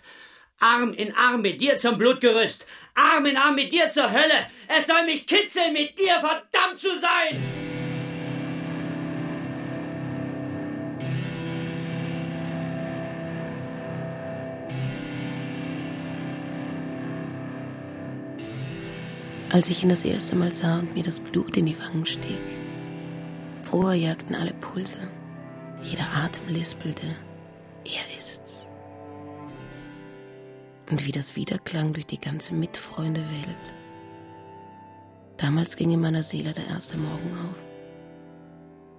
Arm in Arm mit dir zum Blutgerüst. Arm in Arm mit dir zur Hölle. Es soll mich kitzeln, mit dir verdammt zu sein. Als ich ihn das erste Mal sah und mir das Blut in die Wangen stieg, froher jagten alle Pulse, jeder Atem lispelte, er ist's. Und wie das wiederklang durch die ganze Mitfreunde-Welt. Damals ging in meiner Seele der erste Morgen auf.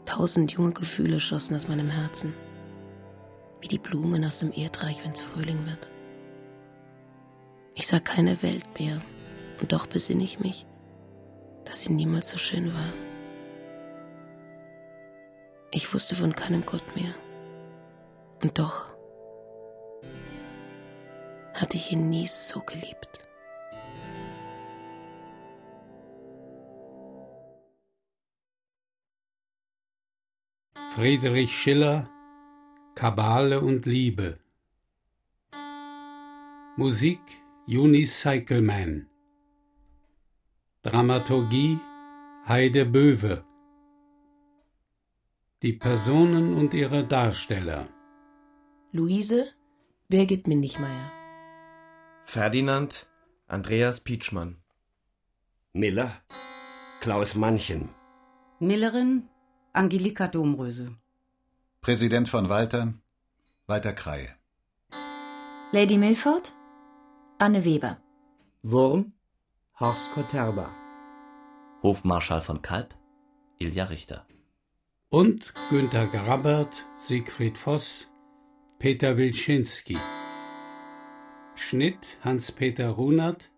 Tausend junge Gefühle schossen aus meinem Herzen, wie die Blumen aus dem Erdreich, wenn's Frühling wird. Ich sah keine Welt mehr, und doch besinne ich mich, dass sie niemals so schön war. Ich wusste von keinem Gott mehr. Und doch hatte ich ihn nie so geliebt. Friedrich Schiller Kabale und Liebe Musik Unicycle Man Dramaturgie Heide Böwe Die Personen und ihre Darsteller Luise Birgit Mindichmeier Ferdinand Andreas Pietschmann Miller Klaus Manchen Millerin Angelika Domröse Präsident von Walter, Walter Kreie. Lady Milford? Anne Weber. Wurm? Horst Koterba. Hofmarschall von Kalb? Ilja Richter. und Günter Grabert, Siegfried Voss, Peter Wilczynski. Schnitt Hans-Peter Runert,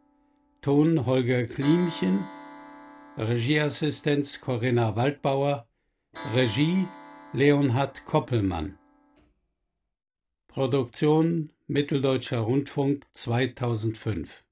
Ton Holger Klimchen, Regieassistenz Corinna Waldbauer, Regie Leonhard Koppelmann. Produktion Mitteldeutscher Rundfunk 2005